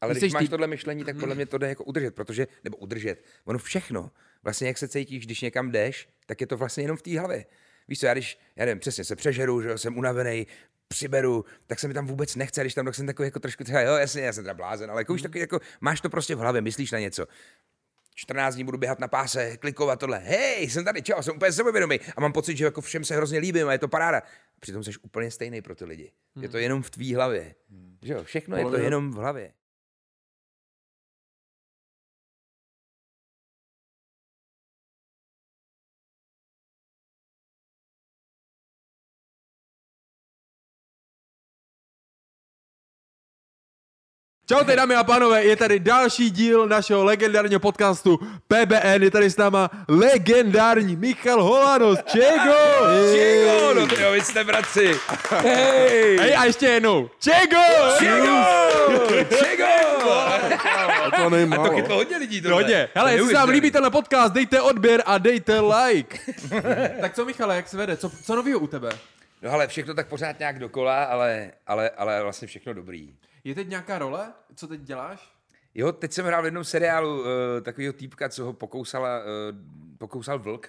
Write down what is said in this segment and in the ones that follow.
Ale Když máš ty- tohle myšlení, tak podle mě to jde jako udržet, protože, nebo udržet, ono všechno, vlastně jak se cítíš, když někam jdeš, tak je to vlastně jenom v té hlavě. Víš co, já když, já nevím, přesně se přežeru, že jsem unavený, přiberu, tak se mi tam vůbec nechce, když tam tak jsem takový jako trošku, třeba, jo, jasně, já jsem teda blázen, ale jako už takový, jako, máš to prostě v hlavě, myslíš na něco. 14 dní budu běhat na páse, klikovat tohle. Hej, jsem tady, čau, jsem úplně sebevědomý a mám pocit, že jako všem se hrozně líbím a je to paráda. Přitom jsi úplně stejný pro ty lidi. Je to jenom v tvý hlavě. Že jo, všechno je to jenom v hlavě. Čaute dámy a pánové, je tady další díl našeho legendárního podcastu PBN, je tady s náma legendární Michal Holanos, Čego! Čego, no ty jo, vy jste bratři. Hej, Hej a ještě jednou, Čego! Čego, Čego. A to není A to málo. chytlo hodně lidí tohle. Hodně. To Hele, jestli se vám líbí tenhle podcast, dejte odběr a dejte like. tak co Michale, jak se vede? Co, co novýho u tebe? No ale všechno tak pořád nějak dokola, ale, ale, ale vlastně všechno dobrý. Je teď nějaká role? Co teď děláš? Jo, teď jsem hrál v jednom seriálu uh, takového týpka, co ho pokousala, uh, pokousal vlk.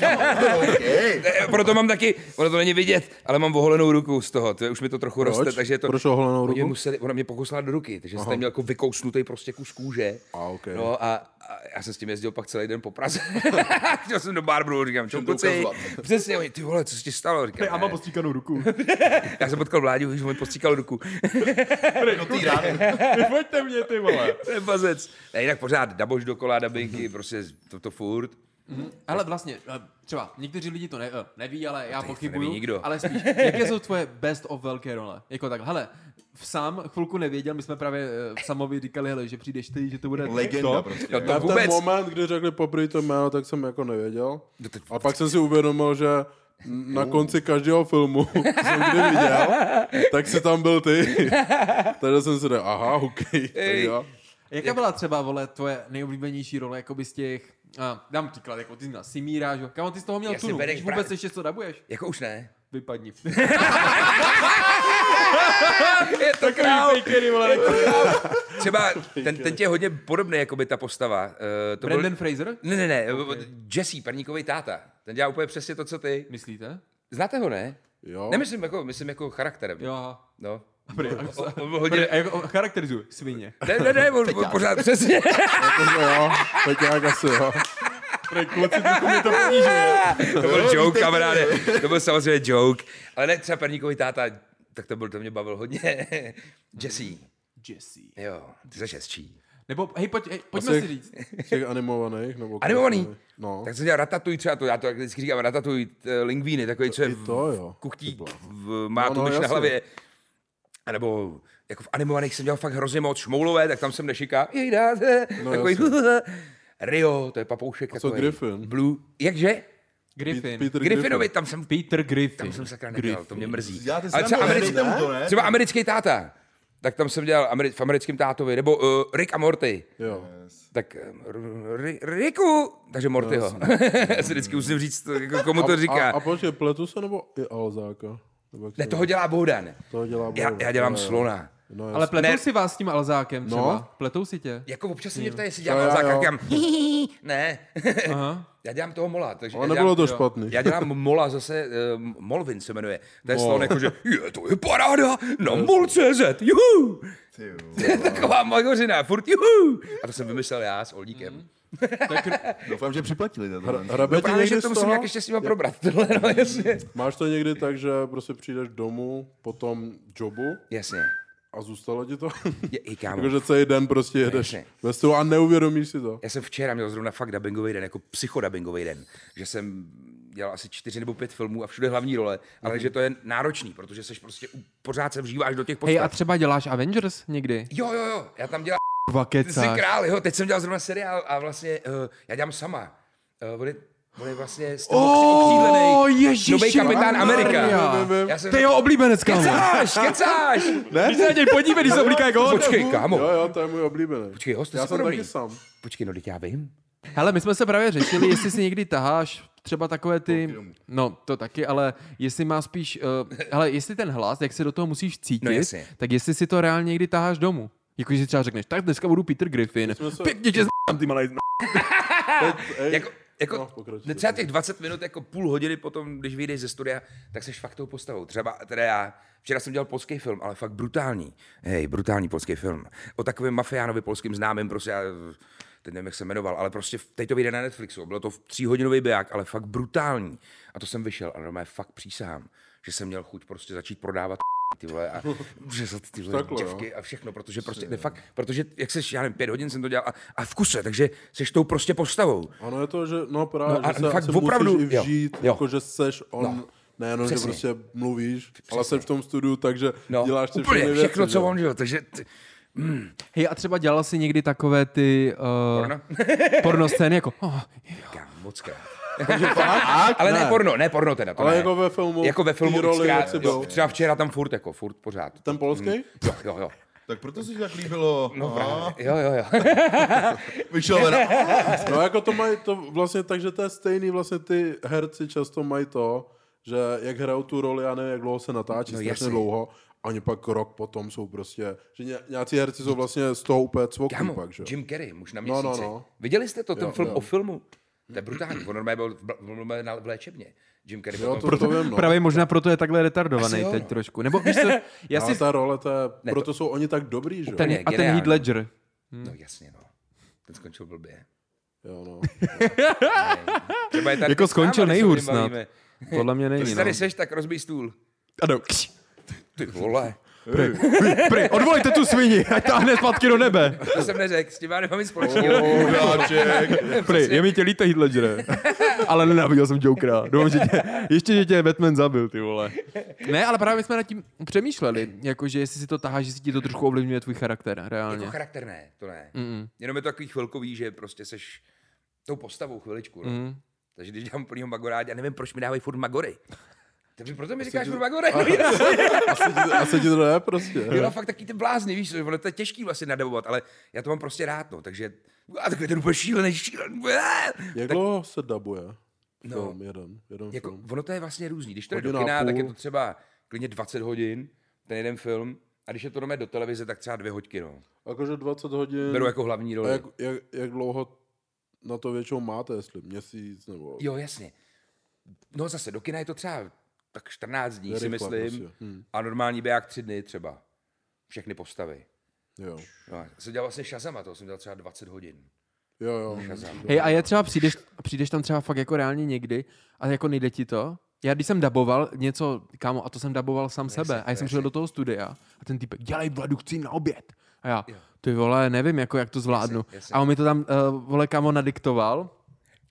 Ne, Proto mám taky, ono to není vidět, ale mám oholenou ruku z toho, to je, už mi to trochu Proč? roste, takže je to... Proč oholenou Oni ruku? Museli, ona mě pokousala do ruky, takže jsem tam měl jako vykousnutý prostě kus kůže. A, ok. No a, a, já jsem s tím jezdil pak celý den po Praze. Chtěl jsem do Barbru, říkám, čo to kluci, přesně, oni, ty vole, co se ti stalo? Říkám, a mám postříkanou ruku. já jsem potkal vládu, že mi postříkal ruku. Do té rány. Pojďte mě, ty vole. To je bazec. Ne, jinak pořád dabož dokola, dabinky, prostě to, to furt. Ale vlastně, eh, třeba někteří lidi to ne, eh, neví, ale já to pochybuju. nikdo. Ale spíš, jaké jsou tvoje best of velké role? Jako tak, hele, v sám chvilku nevěděl, my jsme právě eh, v Samovi říkali, hele, že přijdeš ty, že to bude Legenda to. prostě. No to Já v ten vůbec. moment, kdy řekli poprvé to jméno, tak jsem jako nevěděl. No A pak jsem si uvědomil, že na konci každého filmu, co jsem kdy viděl, tak si tam byl ty. Takže jsem si řekl, aha, OK. Tak jo. Jaká byla třeba, vole, tvoje nejoblíbenější role, jako by z těch, a, dám příklad, jako ty jsi měl Simíra, že? jo? Kámo, ty z toho měl Jasně, tunu, když vůbec právě- ještě co dabuješ? Jako už ne. Vypadni. Je to král. fakery, vole, Třeba ten, ten tě je hodně podobný, jako by ta postava. Uh, to Brandon byl... Fraser? Ne, ne, ne, okay. Jesse, parníkový táta. Ten dělá úplně přesně to, co ty. Myslíte? Znáte ho, ne? Jo. Nemyslím jako, myslím jako charakterem. Jo. No. Dobrý, a, O- o- Dobrý, hodně... a jako charakterizuj, svině. Ne, ne, ne, on, on pořád přesně. Jakože jo, teď nějak asi jo. Kluci, to byl joke, kamaráde. To byl samozřejmě joke. Ale ne, třeba perníkový táta, tak to byl, to mě bavil hodně. Jesse. Jesse. Jo, ty jsi hezčí. Nebo, hej, pojď, hej, pojďme Asi- si říct. Z těch animovaných? Nebo Animovaný? No. Tak jsem dělal ratatouille třeba, to já to jak vždycky říkám, ratatouille, t- lingvíny, takový, co je to jo. kuchtí, v, má No, no, no, tu myš na hlavě. A nebo jako v animovaných jsem dělal fakt hrozně moc šmoulové, tak tam jsem nešiká. Jej dáte. No, takový, Rio, to je papoušek. A co takový. Griffin? Blue. Jakže? Griffin. Peter Griffinovi, tam jsem, Peter Griffin. tam jsem sakra nedělal, to mě mrzí. Děláte Ale třeba, americký, to, ne? třeba americký táta. Tak tam jsem dělal ameri- v americkém tátovi, nebo uh, Rick a Morty. Jo. Tak eh, R- R- Riku, takže Mortyho. Já si vždycky musím říct, jako, komu to A, říká. a počkej, pletu se nebo i Alzáka? Nebo Ne, toho dělá Bohdan. toho dělá Já, Bohdan. já dělám Jo, jo. slona. No, Ale pletou Ne. si vás s tím Alzákem třeba? No. Pletou si tě? Jako občas se mě ptají, jestli To dělám já, Alzáka, jo. říkám, ne. Aha. já dělám toho mola. Takže Ale já nebylo dělám, to špatný. Já dělám mola zase, uh, Molvin se jmenuje. To je Mol. slon, jakože, je, to je paráda, na mol.cz, juhu. Taková magořina, furt juhu. A to jsem vymyslel já s Oldíkem. Doufám, že připlatili to. Hrabe No ti právě, někdy že z to musím toho? nějak ještě s nima probrat. Tohle, no, jasně. Máš to někdy tak, že prostě přijdeš domů po tom jobu Jasně. A zůstalo ti to? Je, i kámo. Jakože celý den prostě jedeš Jasně. ve stylu a neuvědomíš si to. Já jsem včera měl zrovna fakt dubbingový den, jako psychodubbingový den, že jsem dělal asi čtyři nebo pět filmů a všude hlavní role, ale Mhm. že to je náročný, protože seš prostě pořád se vžíváš do těch postav. Hej, a třeba děláš Avengers někdy? Jo, jo, jo, já tam dělám, ty jsi král, jo, teď jsem dělal zrovna seriál a vlastně uh, já dělám sama. Uh, on, je, on je vlastně z toho Oh, okřídlený ježiši, nový kapitán Amerika. Já jsem... To je jeho oblíbenec, kámo. Kecáš, kecáš! Když se na něj podívej, když se oblíká jako on. Počkej, kámo. Jo, jo, to je můj oblíbený. Počkej, host, ty Já jsem podobný. taky sám. Počkej, no teď já vím. Hele, my jsme se právě řešili, jestli si někdy taháš třeba takové ty, no to taky, ale jestli má spíš, uh, hele, jestli ten hlas, jak se do toho musíš cítit, No jasně. tak jestli si to reálně někdy taháš domů. Jakože si třeba řekneš, tak dneska budu Peter Griffin. se- Pěkně tě z***am, ty malej. Teď, ej, Jako, jako No, třeba těch 20 minut, jako půl hodiny potom, když vyjdeš ze studia, tak seš fakt tou postavou. Třeba teda já, včera jsem dělal polský film, ale fakt brutální. Hej, brutální polský film. O takovém mafiánovi polským známým, prostě já, teď nevím, jak se jmenoval, ale prostě teď to vyjde na Netflixu. Bylo to tříhodinový biják, ale fakt brutální. A to jsem vyšel a normálně fakt přísahám, že jsem měl chuť prostě začít prodávat ty vole a řezat ty vole Takhle, jo. děvky a všechno, protože prostě, ne, fakt, protože jak seš, já nevím, pět hodin jsem to dělal a, a v kuse, takže seš tou prostě postavou. Ono je to, že no právě, No a že se fakt asi opravdu, musíš i jo, vžít, jo. jako že seš on, No. nejenom, že Přesně. prostě mluvíš, ale jsi v tom studiu, takže No, děláš ty úplně všechny všechno, věci, co že? on, že jo, takže ty, Hej, a třeba dělal jsi někdy takové ty uh, Porno? porno scény, jako, oh, Kámo, moc krát. Ale ne. porno, ne porno teda, to Ale ne. jako ve filmu, jako ve filmu roli, xkrát, jak jo, třeba včera tam furt, jako furt pořád. Ten polský? Jo, jo, jo. Tak proto se ti tak líbilo. No právě, jo, jo, jo. Vyšel ven. No jako to mají to vlastně tak, že to je stejný, vlastně ty herci často mají to, že jak hrajou tu roli, já nevím, jak dlouho se natáčí, No no, strašně jasně. dlouho, a oni pak rok potom jsou prostě, že ně, nějací herci jsou vlastně z toho úplně cvoklí Kámo, pak, že? jo. Jim Carrey, muž na No, no, měsíci. no. Viděli jste to, ten Jo, film jo. o filmu? To je brutální, on normálně byl, byl na, v léčebně. Jim Carrey Jo, to, to vím, no. právě možná proto je takhle retardovaný jo, teď no. trošku. Nebo víš co, já Ale si ta role, to je, Ne, proto jsou oni tak dobrý, že jo? ten, a ten. Heath Ledger. No jasně, no. Ten skončil blbě. Jo, no. Třeba je tady Jako skončil když nejhůř snad. Podle mě Když není, no. tady seš, tak rozbij stůl. Ano. Ty vole. Pry, odvolejte tu svini, ať táhne zpátky do nebe. To jsem neřekl, s tím já nemám nic společného. Chudáček. Pry, je mi tě líto Heath Ledger. Ale nenáviděl jsem Jokera. Doufám, že tě, ještě, že tě Batman zabil, ty vole. Ne, ale právě jsme nad tím přemýšleli, jakože jestli si to tahá, že si ti to trošku ovlivňuje tvůj charakter, reálně. Jako charakter ne, to ne. Mm-mm. Jenom je to takový chvilkový, že prostě seš tou postavou chviličku. No. Mm. Takže když dělám plnýho Magoráďa, nevím, proč mi dávají furt Magory. Takže proto mi říkáš furt Magory. No, Asi ti, asi ti to jde prostě. jo, fakt taky ty blázny, víš, ono to je těžký vlastně nadabovat, ale já to mám prostě rád, no, takže a takový ten úplně šílený, šílený, Jak dlouho se dabuje? No. Film, jeden, jeden jako, film. ono to je vlastně různý. Když to je do kina, tak je to třeba klidně 20 hodin, ten jeden film, a když je to do televize, tak třeba dvě hoďky, no. Jakože 20 hodin. Beru jako hlavní A roli. jak, jak, jak dlouho na to většinou máte, jestli měsíc nebo... Jo, jasně. No zase, do kina je to třeba tak 14 dní, Je si rychle myslím. prostě. Hm. A normální biják tři dny třeba. Všechny postavy. Jo. No, já jsem dělal vlastně Shazama, to jsem dělal třeba 20 hodin. Jo, jo. Shazam. Hej, a je třeba přijdeš, přijdeš tam třeba fakt jako reálně někdy a jako nejde ti to? Já když jsem daboval něco, kámo, a to jsem daboval sám sebe, a já jsem přišel do toho studia a ten typ, dělej Vladu, chci na oběd. A já, Jo. ty vole, nevím, jako jak to zvládnu. Jasně, jasně. A on mi to tam, uh, vole, kámo, nadiktoval.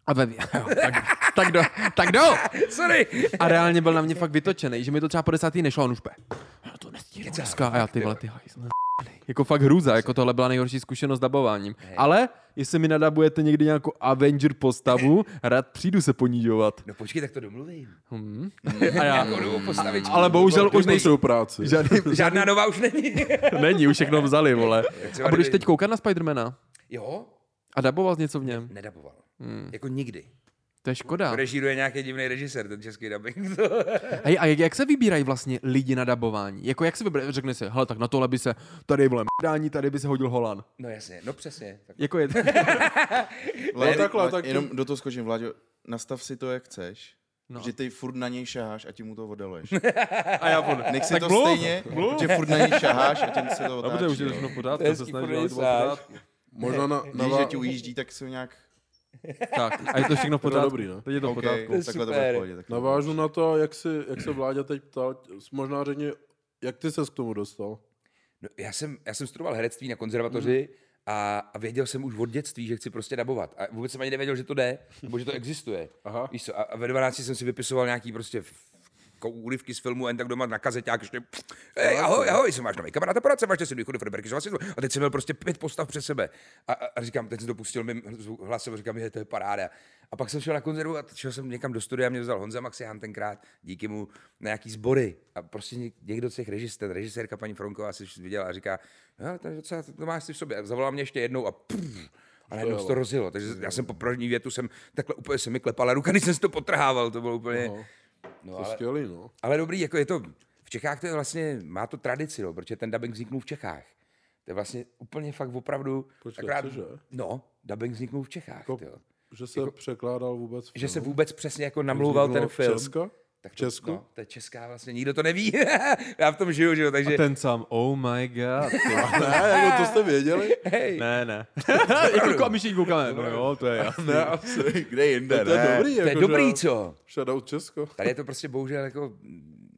A ve, jo, tak, tak, do, tak do. Sorry! A reálně byl na mě fakt vytočený, že mi to třeba po desátý nešlo a on už pe. Já to nestíhnu dneska. A já ty vole, ty hajzle. Jako fakt hrůza, jako tohle byla nejhorší zkušenost s dabováním. Ale jestli mi nadabujete někdy nějakou Avenger postavu, rád přijdu se ponížovat. No počkej, tak to domluvím. Hmm. A já, Jako postavičku. ale bohužel už nejsou práci. žádný, Žádná nová už není. není, už všechno vzali, vole. A budeš teď koukat na Spidermana? jo, A daboval jsi něco v něm? nedaboval. Hmm. Jako nikdy. To je škoda. Režíruje nějaký divný režisér, ten český dubbing. Hej, a jak, jak se vybírají vlastně lidi na dabování? Jako jak se vybírají? Řekne se, hele, tak na tohle by se, tady vole dání, tady by se hodil Holan. no jasně, no přesně. Tak. Jako je, Vláďo, takhle, Vláďo, tak to- Jenom do toho skočím, Vláďo, nastav si to, jak chceš. No. No. Že ty furt na něj šaháš a ti mu to odaluješ. a já půjdu. Nech si Tak to mluv, stejně, že furt na něj šaháš a tím se to Dobře, otáčí. už je jo. všechno v pořádku, To je se to pořádku. Možná na, na, Víš, že na ti ujíždí, tak si ho nějak... Tak, a je to všechno v To je pořádku. dobrý, no. Teď je to v OK, pořádku. takhle to super. bude v pohodě. to navážu na to, jak, si, jak se Vláďa teď ptal, možná řekni, jak ty ses k tomu dostal? No, já, jsem, já jsem studoval herectví na konzervatoři a, a věděl jsem už od dětství, že chci prostě dabovat. A vůbec jsem ani nevěděl, že to jde, nebo že to existuje. Aha. Víš co, a, a ve 12 jsem si vypisoval nějaký prostě kou- úryvky z filmu, jen tak doma na kazeťák, ještě, hej, ahoj, ahoj, jsem váš nový kamarád, poradce, máš si východy Frederiky, a teď jsem měl prostě pět postav přes sebe. A, a, a říkám, teď jsem to pustil mým hlasem, říkám, je, to je paráda. A pak jsem šel na konzervu a šel jsem někam do studia, mě vzal Honza Maxihan tenkrát, díky mu na nějaký sbory. A prostě něk- někdo z těch režisér, režisérka paní Fronková si viděla a říká, no, to, je docela, to máš si v sobě. A zavolala mě ještě jednou a pff, a najednou se to rozjelo. Takže já jsem po první větu jsem takhle úplně se mi klepala ruka, když jsem si to potrhával. To bylo úplně... No, No, to ale, skvělý, no. ale dobrý, jako je to, v Čechách to je vlastně, má to tradici, no, protože ten dubbing vzniknul v Čechách. To je vlastně úplně fakt opravdu... Počkej, akorát- cože? No, dubbing vzniknul v Čechách, Jako- Že se Jako- překládal vůbec Že se film? vůbec přesně jako namlouval ten film. Česko? Tak to, Česku? No, to je česká vlastně, nikdo to neví. Já v tom žiju, že jo, takže... A ten sám, oh my god. Ne, jako to jste věděli? Hej, ne, ne. jako my všichni koukáme. No jo, to je jasný. Ne, asi. Kde jinde, To je ne? dobrý, to je jako, dobrý, že... co? Shoutout Česko. Tady je to prostě bohužel jako...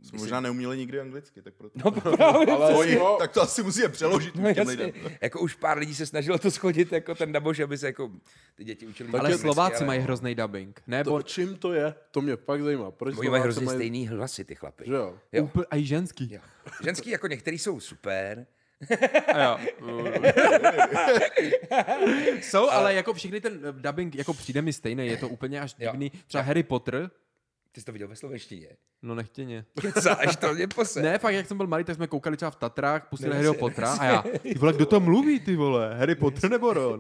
Jsme možná neuměli nikdy anglicky, tak proto. No právě, Ale Oni, jako, tak to asi musíme přeložit no, těm lidem. Jako už pár lidí se snažilo to schodit, jako ten dabož, aby se jako ty děti učili. Ale anglicky, Slováci ale- mají hrozný dubbing. Nebo to, čím to je? To mě fakt zajímá. Proč Oni mají hrozně stejný hlasy, ty chlapy. Že jo? Jo. úplně, a i ženský. Jo. Ženský jako některý jsou super, A jo. Jsou, ale jako všichni ten dubbing jako přijde mi stejný, je to úplně až divný. Třeba Harry Potter, ty jsi to viděl ve slovenštině. no nechtěně. Kecáš, to mě pose. Ne, fakt, jak jsem byl malý, tak jsme koukali třeba v Tatrách, pustili si- Pottera a já, ty vole, kdo to mluví, ty vole? Harry Potter nebo Ron?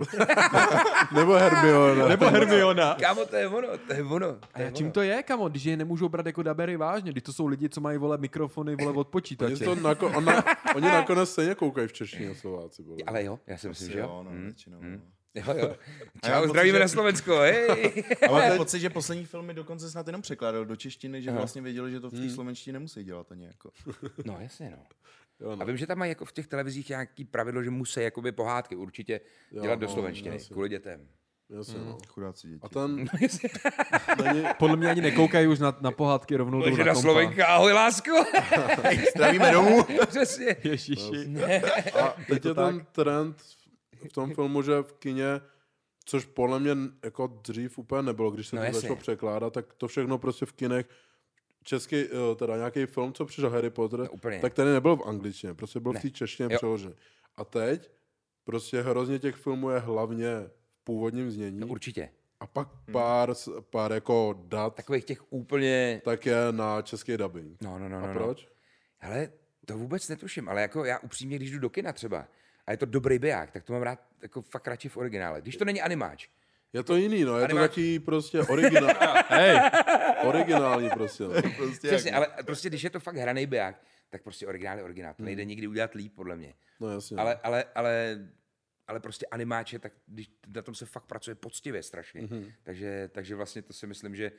Nebo Hermione. nebo Hermiona? Kámo, to je ono, to je ono. To A je čím ono. to je, kamo, když je nemůžou brát jako dabery vážně, když to jsou lidi, co mají, vole, mikrofony, vole, od Oni, počítače. to nako, ona, oni nakonec stejně koukají v češtině Slováci. Mě. Ale jo, já si myslím, že jo. no, většinou. no. Jo, jo. A já mám Čau, zdravíme že- na Slovensko, hej. A mám pocit, že poslední filmy dokonce snad jenom překládal do češtiny, že vlastně věděli, že to v té slovenštině nemusí dělat ani jako. No jasně, no. Jo, no. A vím, že tam mají jako v těch televizích nějaký pravidlo, že musí jakoby pohádky určitě dělat do no, slovenštiny, jasně. kvůli dětem. Jasně, no. Chudáci děti. A ten No, Podle mě ani nekoukají už na, na pohádky rovnou Takže na na kompa. Slovenka, ahoj lásko. Zdravíme domů. Přesně. Ježiši. a teď je ten trend v tom filmu, že v kině, což podle mě jako dřív úplně nebylo, když se No to jasně. začalo překládat, tak to všechno prostě v kinech český, eh, teda nějaký film, co přišel Harry Potter, No, úplně. tak ten nebyl v angličtině, prostě byl Ne. v té češtině Jo. přeložený. A teď prostě hrozně těch filmů je hlavně v původním znění No určitě. a pak pár, s- pár jako dat, Takových těch úplně... tak je na český dubbing. No, no, no, A no. no. proč? Hele, to vůbec netuším, ale jako já upřímně, když jdu do kina třeba a je to dobrý biják, tak to mám rád jako fakt radši v originále. Když to není animáč. Je to jiný, no, je to Animák- taky prostě originál, Hej, originální prostě. No. Prostě Přesně, jak- ale prostě když je to fakt hraný biják, tak prostě originál je originál. To nejde nikdy udělat líp, podle mě. no jasně. Ale, ale, ale, ale prostě animáče, tak když na tom se fakt pracuje poctivě strašně. Mm-hmm. Takže, takže vlastně to si myslím, že,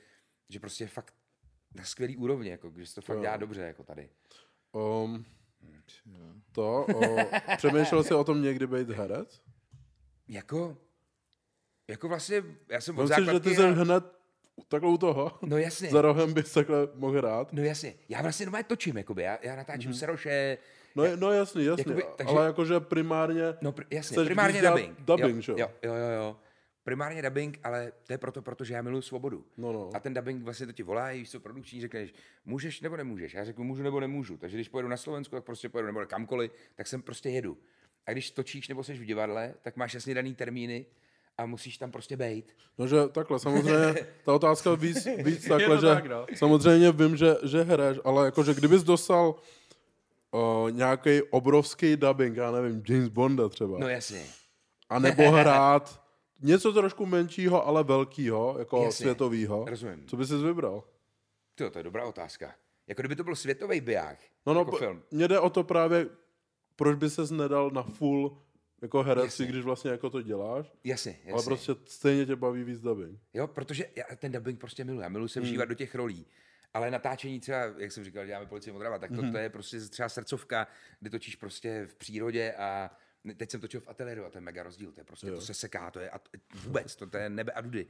že prostě je fakt na skvělý úrovni, jako, že se to fakt Jo. dělá dobře, jako tady. Um, to, o, přemýšlel jsi o tom někdy být herec? Jako, jako vlastně, já jsem od Myslím že ty jsi hrál- hned takhle u toho. No jasně. Za rohem bys takhle mohl hrát. No jasně, já vlastně doma točím, jakoby, já, já natáčím mm-hmm. seroše, No, je- no jasný, jasný. Jakoby, takže- Ale jakože primárně... no pr- jasně, primárně dubbing. dubbing, jo, že jo, jo, jo, jo. Primárně dubbing, ale to je proto, protože já miluji svobodu. No, no. A ten dubbing vlastně to ti volá, víš co, produkční, řekneš, můžeš nebo nemůžeš. Já řeknu, můžu nebo nemůžu. Takže když pojedu na Slovensku, tak prostě pojedu, nebo kamkoliv, tak sem prostě jedu. A když točíš nebo jsi v divadle, tak máš jasně daný termíny a musíš tam prostě bejt. No, že takhle, samozřejmě, ta otázka víc, víc takhle, že tak, no. samozřejmě vím, že, že hraješ, ale jakože kdybys dostal uh, nějaký obrovský dubbing, já nevím, James Bonda třeba, No jasně. a nebo hrát něco trošku menšího, ale velkýho, jako Jasně. světovýho, Rozumím. co bys si vybral? Tyjo, to je dobrá otázka. Jako kdyby to byl světový biják, No, no, jako film. mně jde o to právě, proč by ses nedal na full jako herec, když vlastně jako to děláš, Jasně, jasně. ale prostě stejně tě baví víc dubbing. Jo, protože já ten dubbing prostě miluji. Já miluji se vžívat Hmm. do těch rolí. Ale natáčení třeba, jak jsem říkal, děláme policii Modrava, tak to, Hmm. to je prostě třeba srdcovka, kde točíš prostě v přírodě a teď jsem točil v ateliéru a to je mega rozdíl, to je prostě, to se seká, to je a, vůbec, to, to je nebe a dudy.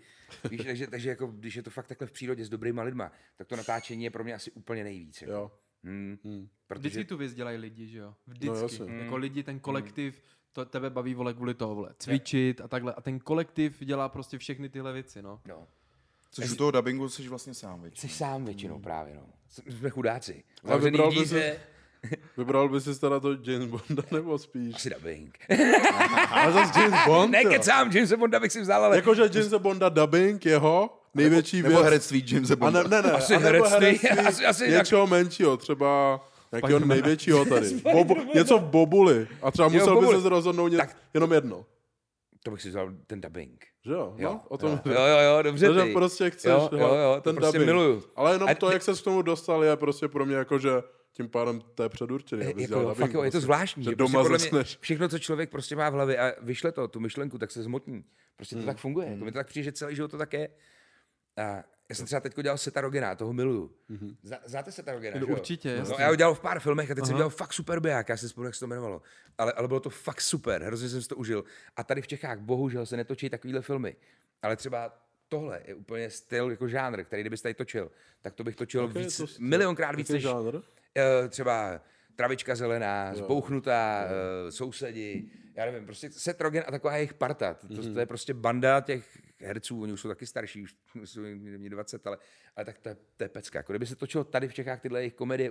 Víš, takže, takže jako, když je to fakt takhle v přírodě s dobrýma lidma, tak to natáčení je pro mě asi úplně nejvíc. Jako. Jo. Hmm, Hmm. protože, Vždycky tu věc dělají lidi, že jo? Vždycky. jasně. jako lidi, ten kolektiv, to tebe baví, vole, kvůli toho, vole, cvičit a takhle. A ten kolektiv dělá prostě všechny tyhle věci, no. no, Což u toho dubbingu jsi vlastně sám, viď? jsi sám většinou právě, no. Jsme chudáci. Ale Zavřený díře, Vybral bys si teda to James Bonda nebo spíš? asi dubbing. Ale zase James Bond, ne, kecám, Jamesa Bonda bych si vzal, ale... Jakože James Bonda dubbing, jeho největší Nebo věc. herectví Jamesa A Bonda. ne, ne, ne. Asi a nebo herectví, herectví asi- asi něčeho menšího, třeba nějakého největšího tady. Bobu, něco v Bobuli. A třeba Jo, musel by se rozhodnout něco, Tak- jenom jedno. To bych si vzal ten dubbing. Že jo? Jo, No, o tom jo, jo, jo, jo, dobře Takže ty. prostě chceš jo, jo, jo, to ten prostě dubbing. miluju. Ale jenom A to, jak se k tomu dostal, je prostě pro mě jako, že tím pádem to je předurčený. abys jako, dělal fakt jo, je to prostě. zvláštní. Že Že doma prostě zasneš. všechno, co člověk prostě má v hlavě a vyšle to, tu myšlenku, tak se zmotní. Prostě Hmm. to tak funguje. Jako mi to tak přijde, že celý život to tak je. A já jsem třeba teď dělal Seta Rogena, toho miluju. Mhm. Zna, znáte Seta Rogena, No, že určitě, No, já ho dělal v pár filmech a teď jsem Aha. dělal fakt super biják, já si vzpomínám, jak se to jmenovalo. Ale, ale bylo to fakt super, hrozně jsem si to užil. A tady v Čechách bohužel se netočí takovýhle filmy. Ale třeba tohle je úplně styl, jako žánr, který kdybyste tady točil, tak to bych točil je víc, to milionkrát víc než, žánr? Eh, třeba travička zelená, zbouchnutá, eh, sousedi, já nevím, prostě Seth Rogen a taková jejich parta. To, to, to je prostě banda těch herců, oni už jsou taky starší, už jsou mě 20, ale, ale tak to je, to je pecka. Jako kdyby se točilo tady v Čechách tyhle jejich komedie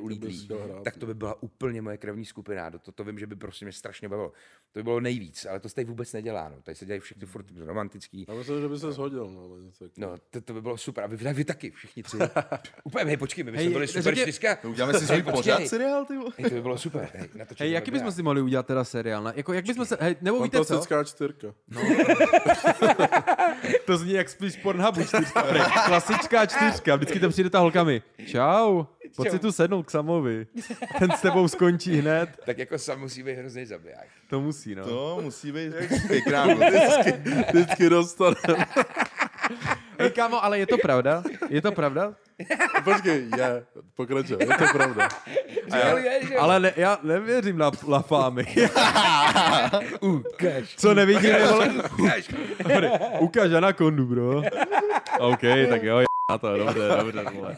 hrát, tak to by byla úplně moje krevní skupina. To, to vím, že by prostě mě strašně bavilo. To by bylo nejvíc, ale to se tady vůbec nedělá. No. Tady se dělají všechny furt romantický. Já myslím, že by se shodil. No, ale něco takového. No, to, to by bylo super. A vy, vy taky, všichni tři. Úplně, hej, počkej, my bychom Hej, byli super čtyřka. Uděláme si svůj pořád seriál, ty. Hej, to by bylo super. Hej, Hej, to jaký by bychom si mohli udělat teda seriál? Na, jako, jak bychom se, hej, nebo víte co? Fantastická čtyřka. To zní jak spíš Pornhubu čtyřka. prej. Klasická čtyřka. Vždycky tam přijde ta holkami. Čau. Pojď si tu sednout k Samovi. Ten s tebou skončí hned. Tak jako sam musí být hrozný zabiják. To musí, no. To musí být pěkná Vždycky dostane. Hej, kámo, ale je to pravda? Je to pravda? Počkej, je, pokračuj, je to pravda. Že... Ale ne, já nevěřím na lafámy. Ukaž. Co nevidím, je vole. Ukaž. Ukaž anakondu, bro. OK, tak jo, na to, dobře, dobře, vole.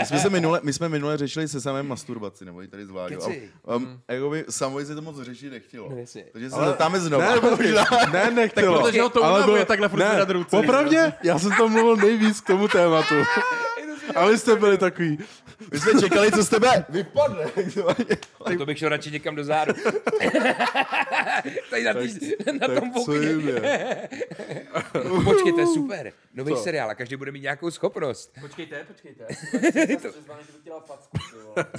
My jsme, se minule, my jsme minule řešili se samém masturbaci, nebo ji tady zvládl. Keci. A, um, jakoby Samovi se to moc řešit nechtělo. No, jasně. Takže se zeptáme znova. Ne, počkej, ne, nechtělo. Protože ho to Ale unavuje bylo- takhle furt ne, zvedat ruce. Popravdě, já jsem to mluvil nejvíc k tomu tématu. A vy jste byli takový, My jsme čekali, co z tebe vypadne. Tak to bych šel radši někam do zádu. Tady na, tý, na tom co okně. jim je? Počkej, to je super. Nový seriál a každý bude mít nějakou schopnost. Počkejte, počkejte.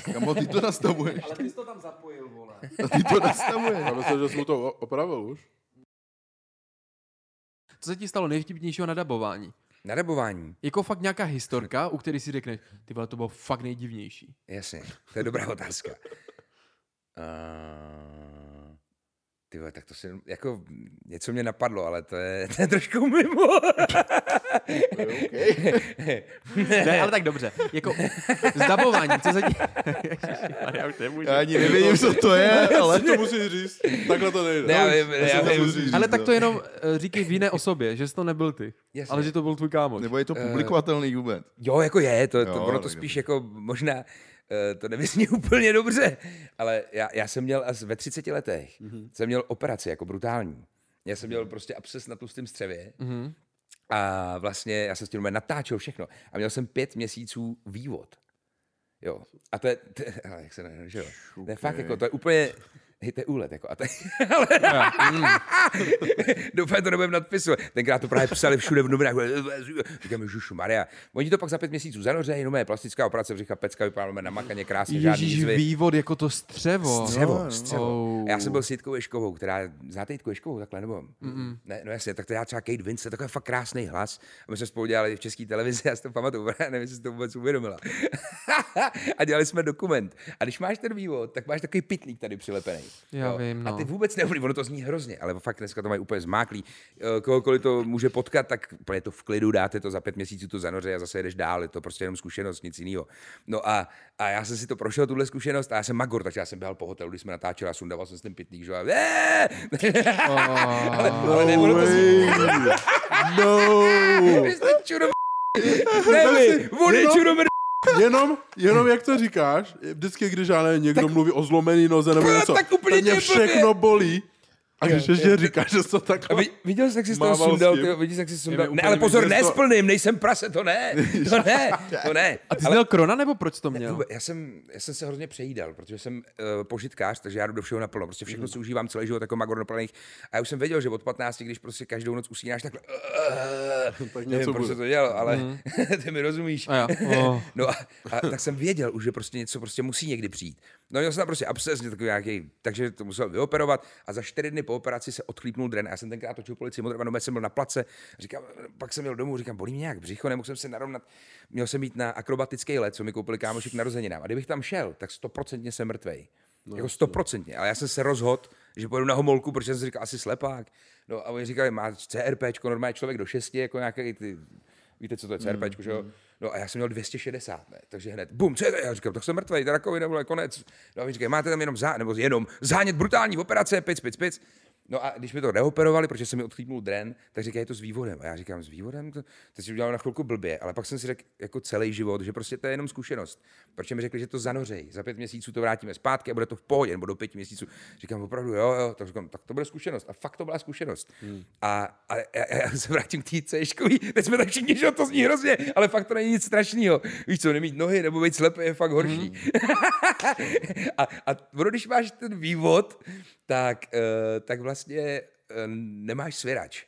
Kamo, ty to nastavuješ. Ale ty jsi to tam zapojil, vole. Ty to nastavuješ. Já myslím, že jsem to o- opravil už. Co se ti stalo nejvtipnějšího na dabování? Na dabování. Jako fakt nějaká historka, u které si řekneš, ty vole, to bylo fakt nejdivnější. Jasně, to je dobrá otázka. Uh, ty vole, tak to si, jako něco mě napadlo, ale to je, to je trošku mimo. Ne, ale tak dobře. Jako s dabováním, co se já už nemůžu. Já ani nevím, co to je, ale... To musíš říct, takhle to nejde. Ne, já vím, Já to vím. říct, Ale tak no. to jenom eh, říkej v jiné osobě, že jsi to nebyl ty, Jasně. ale že to byl tvůj kámoš. Nebo je to publikovatelný vůbec? Jo, jako je, to, to Jo, ono to spíš jako možná, eh, to nevyzní úplně dobře, ale já, já jsem měl asi ve 30 letech, mm-hmm. jsem měl operaci jako brutální. Já jsem měl prostě absces na tlustém střevě Mhm. a vlastně já jsem s tím natáčel všechno a měl jsem pět měsíců vývod. Jo. A to je, to ale jak se ne, že jo. To je fakt jako, to je úplně, je úlet, jako. A je, ale, doufám, to nebudem nadpisovat. Tenkrát to právě psali všude v novinách. Říkám, Ježišu Maria. Oni to pak za pět měsíců zanořejí, no mé plastická operace břicha, pecka, vypadáme na makaně, krásně, žádný Ježíš, jizvy. vývod jako to střevo. Střevo, No, no. střevo. Oh. Já jsem byl s Jitkou Ješkovou, která, znáte Jitku Ješkovou takhle, nebo? Mm-mm. Ne, no jasně, tak to já třeba Kate Winslet, takový fakt krásný hlas. A my jsme spolu dělali v české televizi, já si to pamatuju, nevím, jestli to vůbec uvědomila. a dělali jsme dokument. A když máš ten vývod, tak máš takový pitlík tady přilepený. Já vím, A no. ty vůbec neumí, ono to zní hrozně, ale fakt dneska to mají úplně zmáklý. Eh, Kohokoliv to může potkat, tak úplně to v klidu dáte to za pět měsíců to zanoře a zase jedeš dál, je to prostě jenom zkušenost, nic jiného. No a, a já jsem si to prošel, tuhle zkušenost, a já jsem magor, takže já jsem běhal po hotelu, když jsme natáčeli a sundával jsem si ten pitlík, že jo, a "Eh!" ale, ale ne, ono to zní, No, vy jste ne vy, je jenom- jenom, jak to říkáš, vždycky, když já někdo mluví o zlomený noze nebo něco, tak úplně tak mě všechno bolí. A když ještě říkáš, že to A takhle... vi- viděl jsi, jak jsi z toho Mával s sundal, ty, vidíš, jak jsi sundal. Ne, ale pozor, ne to- s plným, nejsem prase, to ne, to ne, to ne. A ty jsi měl krona, nebo proč to měl? Vůbec, já, jsem, já jsem se hrozně přejídal, protože jsem uh, požitkář, takže já jdu do všeho naplno. Prostě všechno si užívám celý život jako magor. A já už jsem věděl, že od 15, když prostě každou noc usínáš takhle, uh, Tak nevím, proč to dělal, ale ty mi rozumíš. A já, oh. No a, a, tak jsem věděl už, že prostě něco prostě musí někdy přijít. No měl jsem tam prostě absces, takový nějaký, takže to musel vyoperovat a za čtyři dny po operaci se odchlípnul dren. A já jsem tenkrát točil policii Modrvanové, jsem byl na place, říkám, pak jsem měl domů, říkám, bolí mě nějak břicho, nemohl jsem se narovnat. Měl jsem jít na akrobatický let, co mi koupili kámoši k narozeninám. A kdybych tam šel, tak stoprocentně jsem mrtvej. No, jako stoprocentně. Ale já jsem se rozhodl, že pojedu na homolku, protože jsem si říkal, asi slepák. No a oni říkali, má CRPčko, normálně člověk do šesti, jako nějaký ty, víte, co to je CRPčko, že jo? No a já jsem měl 260, ne? takže hned, bum, co je to? Já říkám, tak jsem mrtvý, rakovina, konec. No a říkají, máte tam jenom, zá, nebo jenom zánět brutální operace, pic, pic, pic. No a když mi to neoperovali, protože se mi odchlípnul dren, tak říkají, je to s vývodem. A já říkám, s vývodem? To, to si udělal na chvilku blbě, ale pak jsem si řekl jako celý život, že prostě to je jenom zkušenost. Protože mi řekli, že to zanořej, za pět měsíců to vrátíme zpátky a bude to v pohodě, nebo do pěti měsíců. Říkám, opravdu, jo, jo, tak říkám, tak to bude zkušenost. A fakt to byla zkušenost. Hmm. A, a, a, já se vrátím k té C, teď jsme tak všichni, že to zní hrozně, ale fakt to není nic strašného. Víš co, nemít nohy nebo být slepý je fakt horší. Hmm. a, a když máš ten vývod, tak, uh, tak vlastně uh, nemáš svěrač.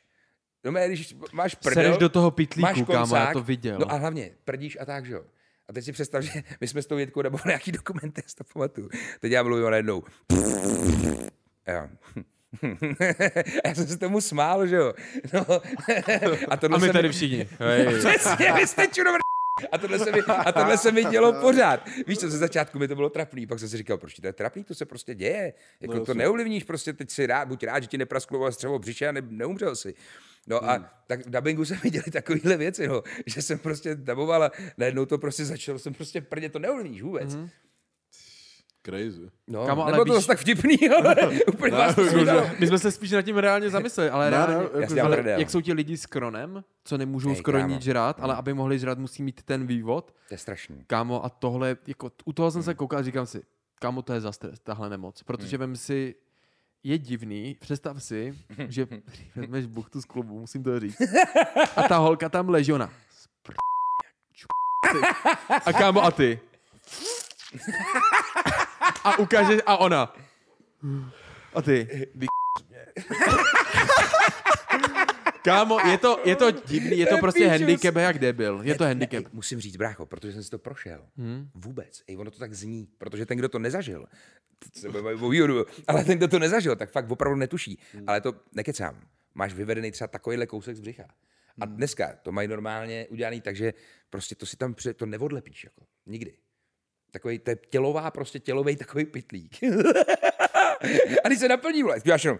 No, mé, když máš prdel, Sereš do toho pitlíku, máš koncák, kámo, já to viděl. No a hlavně, prdíš a tak, že jo. A teď si představ, že my jsme s tou Větkou nebo nějaký dokumenty, to pamatuju. Teď já mluvím najednou. Jo. já jsem se tomu smál, že jo. No. a, a my tady všichni. Přesně, vy jste čudo a tohle, se mi, a tohle se mi dělo pořád. Víš co, ze začátku mi to bylo trapný, pak jsem si říkal, proč to je trapný, to se prostě děje. Jako no, to neovlivníš, prostě teď si rád, buď rád, že ti neprasklo střevo břiše a ne, neumřel si. No a hmm. tak v dubbingu se mi děli takovéhle věci, no, že jsem prostě daboval a najednou to prostě začalo, jsem prostě prdě, to neovlivníš vůbec. Hmm. Crazy. No, Kamo, ale nebylo víš... to tak vtipný, ale úplně vás to My jsme se spíš nad tím reálně zamysleli, ale, ne, reálně, ne, jako, ale jak jsou ti lidi s kronem, co nemůžou Hej, skoro kámo. nic žrát, ale aby mohli žrát, musí mít ten vývod. To je strašný. Kámo, a tohle, jako, u toho jsem se koukal a říkám si, kámo, to je za stres, tahle nemoc, protože hmm. vem si, je divný, představ si, že vezmeš buchtu z klubu, musím to říct, a ta holka tam leží, ona, a kámo, a ty, a ukáže, a ona. A ty. Vy... Kámo, je to, je to divný, je to prostě handicap jak debil. Je to handicap. Ne, musím říct, brácho, protože jsem si to prošel. Hmm. Vůbec. Ej, ono to tak zní, protože ten, kdo to nezažil, ale ten, kdo to nezažil, tak fakt opravdu netuší. Hmm. Ale to nekecám. Máš vyvedený třeba takovýhle kousek z břicha. A hmm. dneska to mají normálně udělaný tak, že prostě to si tam to neodlepíš. Jako. Nikdy. Takový, to je tělová, prostě tělový takový pitlík. a když se naplní, vole, děláš jenom,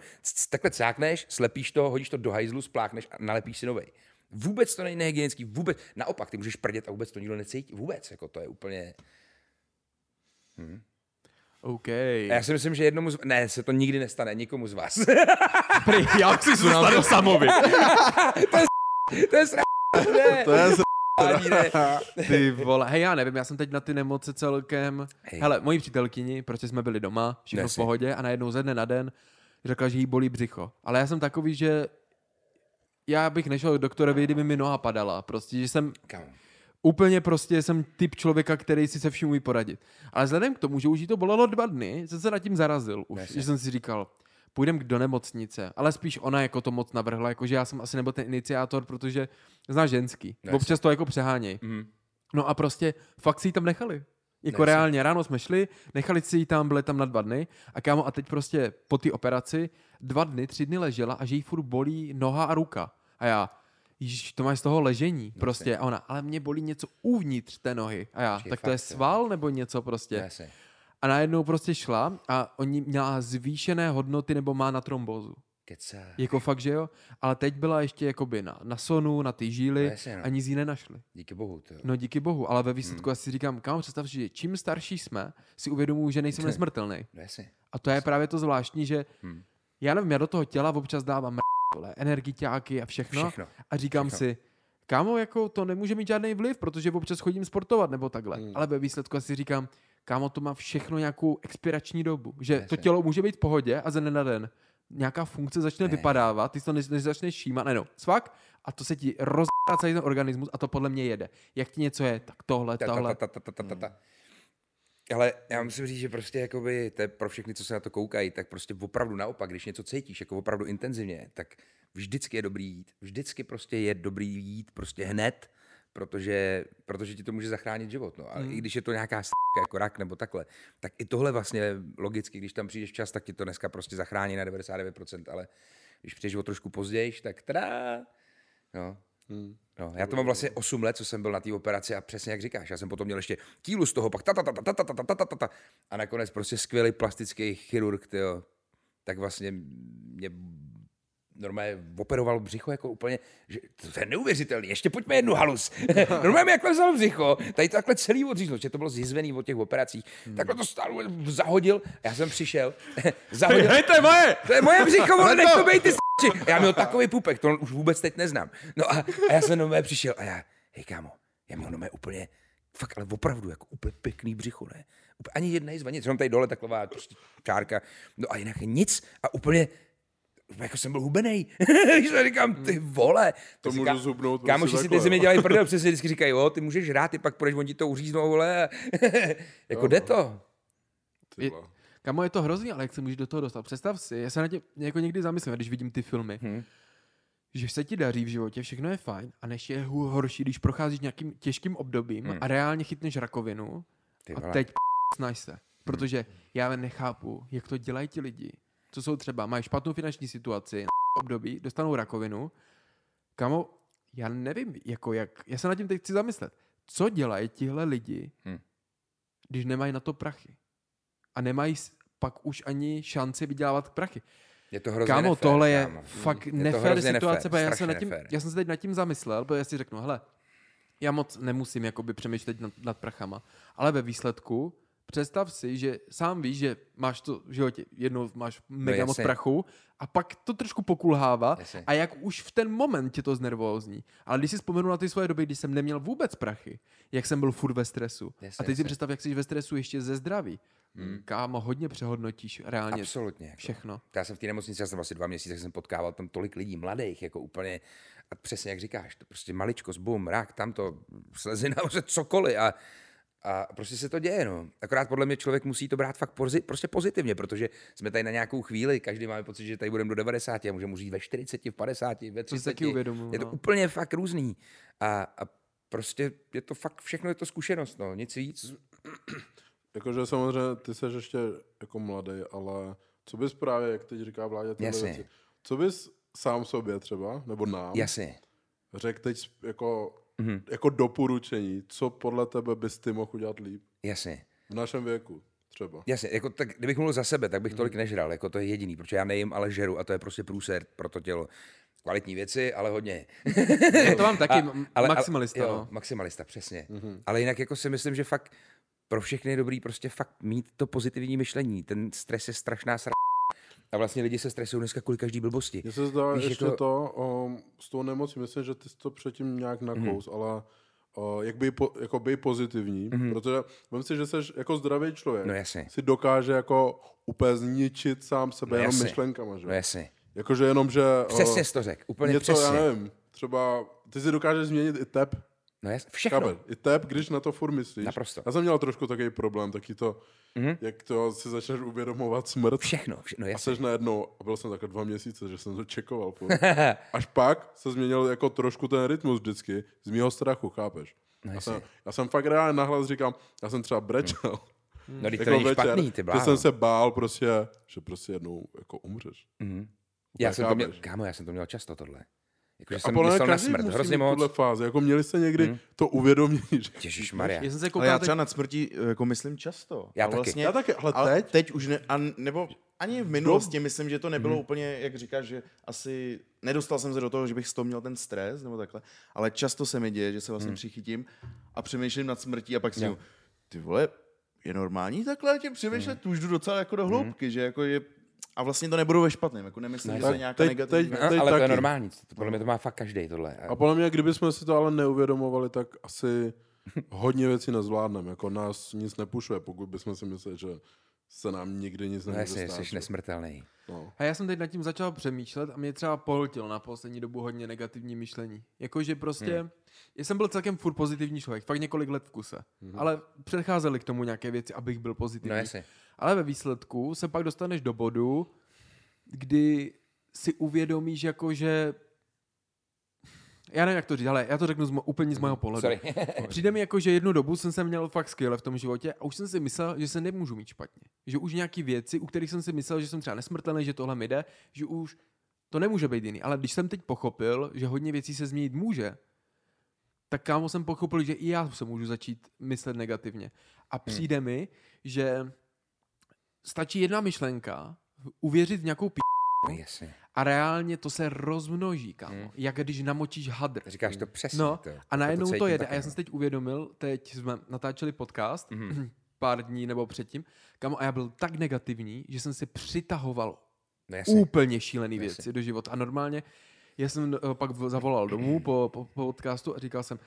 takhle cákneš, slepíš to, hodíš to do hajzlu, spláchneš a nalepíš si novej. Vůbec to není nehygienický, vůbec. Naopak, ty můžeš prdět a vůbec to nikdo necítí. Vůbec, jako to je úplně... Hm. OK. A já si myslím, že jednomu z... Ne, se to nikdy nestane, nikomu z vás. Prý, já si se stane samovi. to je to je sra... To je Ty vole, hej, já nevím, já jsem teď na ty nemoce celkem, hej. hele, moji přítelkyni, prostě jsme byli doma, všechno Nesi. v pohodě a najednou ze dne na den řekla, že jí bolí břicho. Ale já jsem takový, že já bych nešel k doktorovi, kdyby mi noha padala, prostě, že jsem... Kam? Úplně prostě jsem typ člověka, který si se vším umí poradit. Ale vzhledem k tomu, že už jí to bolelo dva dny, jsem se nad tím zarazil už. Že jsem si říkal, půjdem do nemocnice. Ale spíš ona jako to moc navrhla, jakože já jsem asi nebyl ten iniciátor, protože zná ženský. Yes. Občas to jako přeháněj. Mm. No a prostě fakt si ji tam nechali. Jako Nechci. reálně, ráno jsme šli, nechali si ji tam, byli tam na dva dny a kámo, a teď prostě po té operaci dva dny, tři dny ležela a že jí furt bolí noha a ruka. A já, Ježiš, to máš z toho ležení, prostě. A ona, ale mě bolí něco uvnitř té nohy. A já, Počkej, tak to je sval nebo něco prostě. Nechci. A najednou prostě šla a oni měla zvýšené hodnoty nebo má na trombózu. Kecá. Jako fakt, že jo? Ale teď byla ještě jakoby na, na sonu, na ty žíly no, no. a nic jí nenašli. Díky bohu. To. No díky bohu, ale ve výsledku hmm. asi říkám, kam představ, že čím starší jsme, si uvědomuji, že nejsem nesmrtelný. No, a to je právě to zvláštní, že hmm. já nevím, já do toho těla občas dávám energiťáky a všechno, všechno. a říkám všechno. si, kámo, jako to nemůže mít žádný vliv, protože občas chodím sportovat nebo takhle. Hmm. Ale ve výsledku asi říkám, kámo, to má všechno nějakou expirační dobu. Že to tělo může být v pohodě a ze na den nějaká funkce začne ne. vypadávat, ty to než, než začneš všímat, ne no, svak, a to se ti rozdá celý ten organismus a to podle mě jede. Jak ti něco je, tak tohle, tohle. Ale já musím říct, že prostě jakoby, to je pro všechny, co se na to koukají, tak prostě opravdu naopak, když něco cítíš jako opravdu intenzivně, tak vždycky je dobrý jít. Vždycky prostě je dobrý jít prostě hned, protože, protože ti to může zachránit život. No. A Hmm. i když je to nějaká s*** jako rak nebo takhle, tak i tohle vlastně logicky, když tam přijdeš čas, tak ti to dneska prostě zachrání na 99%, ale když přijdeš o trošku později, tak teda, no, Hmm. No, já to mám vlastně 8 let, co jsem byl na té operaci a přesně jak říkáš, já jsem potom měl ještě kýlu z toho, pak ta, ta, ta, ta, ta, ta, ta, ta, ta, ta, ta, a nakonec prostě skvělý plastický chirurg, tyjo, tak vlastně mě normálně operoval břicho jako úplně, že to je neuvěřitelný, ještě pojďme jednu halus. normálně mi jakhle vzal břicho, tady to takhle celý odříznul, že to bylo zjizvený od těch operacích, takhle to stálo, zahodil a já jsem přišel, zahodil, Hej, to je moje! to je moje břicho, vole, nech to bejt, ty s***či. Já měl takový pupek, to už vůbec teď neznám. No a, a já jsem nové přišel a já, hej kámo, já měl nové úplně, fakt, ale opravdu, jako úplně pěkný břicho, ne? Úplně, ani jednej zvanic, jenom tady dole taková prostě čárka, no a jinak nic a úplně, jako jsem byl hubenej. Víš, říkám, ty vole. To si můžu zhubnout Kámoši prostě si ty země jo. dělají prdel, přesně vždycky říkají, jo, ty můžeš hrát, ty pak půjdeš, oni ti to uříznou, vole. jako jde to. Ty Je-. Kamo, je to hrozný, ale jak se můžeš do toho dostat? Představ si, já se na tě jako někdy zamyslím, když vidím ty filmy, Hm. že se ti daří v životě, všechno je fajn, a než je horší, když procházíš nějakým těžkým obdobím Hm. a reálně chytneš rakovinu Ty a vole. teď snaž se. Protože já nechápu, jak to dělají ti lidi, co jsou třeba, mají špatnou finanční situaci, období, dostanou rakovinu. Kamo, já nevím, jako jak, já se nad tím teď chci zamyslet. Co dělají tihle lidi, Hm. když nemají na to prachy? A nemají pak už ani šanci vydělávat prachy. Je to hrozně Kámo, nefér, tohle je kámo. fakt Je nefér situace, nefér, já, se strašně nad tím, nefér. já jsem se teď nad tím zamyslel, protože já si řeknu, hele, já moc nemusím jakoby přemýšlet nad, nad prachama, ale ve výsledku představ si, že sám víš, že máš to v životě, jednou máš mega moc jasně. prachu a pak to trošku pokulhává Jasně. a jak už v ten moment tě to znervózní. Ale když si vzpomenu na ty svoje doby, kdy jsem neměl vůbec prachy, jak jsem byl furt ve stresu. Jasně, a teď si představ, jak jsi ve stresu ještě ze zdraví. Hmm. Kámo, hodně přehodnotíš reálně Absolutně. Jako. všechno. Já jsem v té nemocnici, já jsem asi dva měsíce, jsem potkával tam tolik lidí, mladých, jako úplně, a přesně jak říkáš, to prostě maličkost, bum, rak, tamto, slezina, cokoliv a, a prostě se to děje, no. Akorát podle mě člověk musí to brát fakt pozi, prostě pozitivně, protože jsme tady na nějakou chvíli, každý máme pocit, že tady budeme do 90 a můžeme žít ve 40, v 50, ve 30. si taky uvědomuju, Je to no. úplně fakt různý. A, a prostě je to fakt, všechno je to zkušenost, no, nic víc. Jakože samozřejmě ty jsi ještě jako mladý, ale co bys právě, jak teď říká vládě tyhle Jasně. věci, co bys sám sobě třeba, nebo nám, Jasně. řekl teď jako, Mhm. jako doporučení, co podle tebe bys ty mohl udělat líp Jasně. v našem věku třeba. Jasně, jako tak, kdybych mluvil za sebe, tak bych tolik nežral, jako to je jediný, protože já nejím, ale žeru a to je prostě průser pro to tělo. Kvalitní věci, ale hodně. Já to mám taky, m- maximalista, jo, no. maximalista, přesně. Ale jinak jako si myslím, že fakt pro všechny je dobrý prostě fakt mít to pozitivní myšlení. Ten stres je strašná sra... A vlastně lidi se stresují dneska kvůli každý blbosti. Mně se zdá Víš, ještě jako- to um, s tou nemocí, myslím, že ty jsi to předtím nějak nakous, Mhm. ale uh, jak by, po, jako by pozitivní, protože myslím si, že jsi jako zdravý člověk, No jasně. si dokáže jako úplně zničit sám sebe No jenom jasně. myšlenkama, že? No jasně. Jakože jenom, že... uh, Přesně jsi to řekl, úplně něco, přesně. já nevím, třeba ty si dokážeš změnit i tep, No jasně, všechno. kabel, i tep, když na to furt myslíš. Naprosto. Já jsem měl trošku takový problém, taky to, Mhm. jak to si začneš uvědomovat smrt. Všechno, všechno, A jasně. seš najednou, a byl jsem takhle dva měsíce, že jsem to čekoval. Až pak se změnil jako trošku ten rytmus vždycky, z mýho strachu, chápeš? No já, jsem, já jsem fakt reálně nahlas říkám, já jsem třeba brečel. No, teď to jako není večer, špatný, ty bláho. jsem se bál prostě, že prostě jednou jako umřeš. Mhm. Já Úplně jsem to měl, kámo, já jsem to měl často tohle. Jako, že A jsem myslel na smrt, hrozně moc. tuhle fázi. Jako měli jste někdy Mhm. to uvědomění, že... Ježíš Maria. Já jsem se Ale koukal já teď- třeba nad smrtí jako myslím často. Já a taky. vlastně, Já taky, ale ale teď? teď už ne, a nebo ani v minulosti myslím, že to nebylo úplně, jak říkáš, že asi nedostal jsem se do toho, že bych z toho měl ten stres nebo takhle, ale často se mi děje, že se vlastně přichytím a přemýšlím nad smrtí a pak si ty vole, je normální takhle tím přemýšlet? Už jdu docela jako do hloubky, že jako je, a vlastně to nebudu ve špatném, jako nemyslím, Ne, že to je nějaká teď- negativní teď- teď ale to je taky. normální, to, podle mě to má fakt každý tohle. A podle mě, kdybychom si to ale neuvědomovali, tak asi hodně věcí nezvládneme. Jako nás nic nepušuje, pokud bychom si mysleli, že se nám nikdy nic No nemůže jasně, stát. jsi nesmrtelný. No. A já jsem teď nad tím začal přemýšlet a mě třeba pohltilo na poslední dobu hodně negativní myšlení. Jakože prostě, hmm. já jsem byl celkem furt pozitivní člověk, fakt několik let v kuse. Hmm. Ale předcházely k tomu nějaké věci, abych byl pozitivní. No jasně. Ale ve výsledku se pak dostaneš do bodu, kdy si uvědomíš, jako že já nevím, jak to říct, ale já to řeknu z mo- úplně z mého pohledu. Sorry. Přijde mi jako, že jednu dobu jsem se měl fakt skvěle v tom životě a už jsem si myslel, že se nemůžu mít špatně. Že už nějaký věci, u kterých jsem si myslel, že jsem třeba nesmrtelný, že tohle mi jde, že už to nemůže být jiný. Ale když jsem teď pochopil, že hodně věcí se změnit může, tak kámo jsem pochopil, že i já se můžu začít myslet negativně. A přijde mi, že stačí jedna myšlenka, uvěřit v nějakou p***, jasně. A reálně to se rozmnoží, kámo. Hmm. Jak když namočíš hadr. Říkáš to přesně. No, to. a najednou to, cítím jede. taky, A já jsem no. si teď uvědomil, teď jsme natáčeli podcast, Mhm. pár dní nebo předtím, kamo, a já byl tak negativní, že jsem si přitahoval No, jasně. úplně šílený Jasně. věci do života. A normálně já jsem eh, pak zavolal domů po, po, po podcastu a říkal jsem,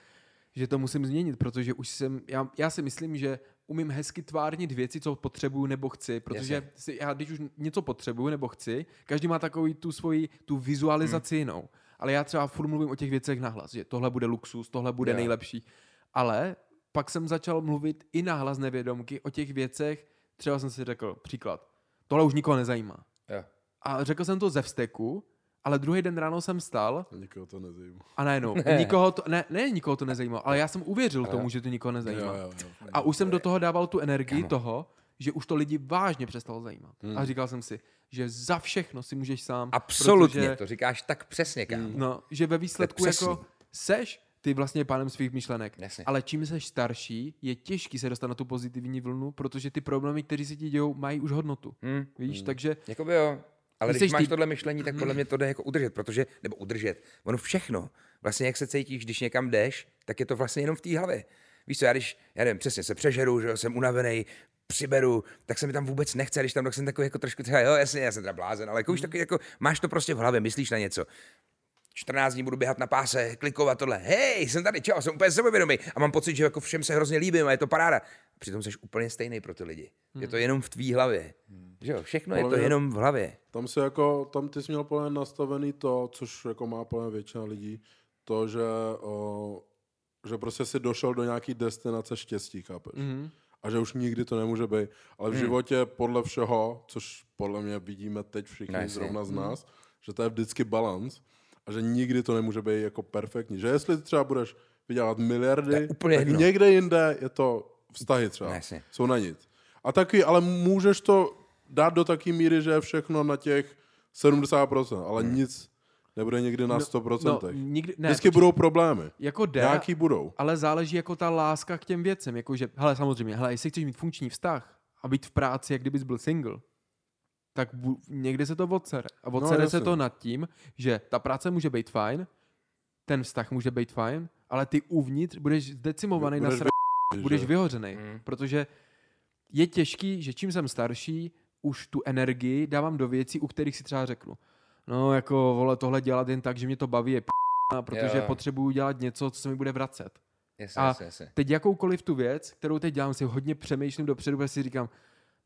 že to musím změnit, protože už jsem, já, já si myslím, že umím hezky tvárnit věci, co potřebuju nebo chci, protože Jasně. si, já když už něco potřebuju nebo chci, každý má takový tu svoji, tu vizualizaci Hmm. jinou. Ale já třeba furt mluvím o těch věcech nahlas, že tohle bude luxus, tohle bude Jo. nejlepší. Ale pak jsem začal mluvit i nahlas nevědomky o těch věcech, třeba jsem si řekl, příklad, tohle už nikoho nezajímá. Jo. A řekl jsem to ze vzteku, ale druhý den ráno jsem stal Nikoho to nezajímá. a najednou nikoho to, ne, ne, nikoho to nezajímalo, ale já jsem uvěřil tomu, že to nikoho nezajímá. Jo, jo, jo. A už jsem do toho dával tu energii toho, že už to lidi vážně přestalo zajímat. Hmm. A říkal jsem si, že za všechno si můžeš sám. Absolutně, protože- to říkáš tak přesně, kámo. No, že ve výsledku přesný. jako seš ty vlastně pánem svých myšlenek. Jasně. Ale čím seš starší, je těžký se dostat na tu pozitivní vlnu, protože ty problémy, které se ti dějou, mají už hodnotu. Hmm. Víš, takže Jakoby jo. Ale Když máš ty- tohle myšlení, tak podle mě to jde jako udržet, protože, nebo udržet, ono všechno, vlastně jak se cítíš, když někam jdeš, tak je to vlastně jenom v té hlavě. Víš co, já když, já nevím, přesně se přežeru, že jo, jsem unavený, přiberu, tak se mi tam vůbec nechce, když tam tak jsem takový jako trošku třeba, jo, jasně, já jsem teda blázen, ale jako už takový, jako, máš to prostě v hlavě, myslíš na něco. 14 dní budu běhat na páse, klikovat tohle. Hej, jsem tady, čau, jsem úplně sebevědomý a mám pocit, že jako všem se hrozně líbím a je to paráda. Přitom jsi úplně stejný pro ty lidi. Je to jenom v tvý hlavě. Že jo, všechno je Podle to mě- jenom v hlavě. Tam se jako, tam ty jsi měl plně nastavený to, což jako má plně většina lidí, to, že, o, že prostě si došel do nějaký destinace štěstí, chápeš? Mhm. A že už nikdy to nemůže být. Ale v Hmm. životě podle všeho, což podle mě vidíme teď všichni jasně. zrovna z nás, že to je vždycky balans a že nikdy to nemůže být jako perfektní. Že jestli třeba budeš vydělat je miliardy, úplně tak jedno. někde jinde je to vztahy třeba. No, jasně. Jsou na nic. A taky, ale můžeš to dát do takové míry, že je všechno na těch 70%, ale Hmm. nic nebude nikdy na 100%. no, nikdy, ne, Vždycky budou problémy. jako jde, Nějaký budou. ale záleží jako ta láska k těm věcem. Jako že, hele, samozřejmě, hele, jestli chceš mít funkční vztah a být v práci, jak kdybys byl single, tak bu- někde se to odsere. A odsere se jasně. to nad tím, že ta práce může být fajn, ten vztah může být fajn, ale ty uvnitř budeš zdecimovaný na Budeš vy- budeš že? vyhořený. Mm. Protože je těžký, že čím jsem starší, už tu energii dávám do věcí, u kterých si třeba řeknu, no jako vole, tohle dělat jen tak, že mě to baví je p***, protože Jo. potřebuju dělat něco, co se mi bude vracet. Jasně, A jasně, jasně. teď jakoukoliv tu věc, kterou teď dělám, si hodně přemýšlím dopředu, protože si říkám,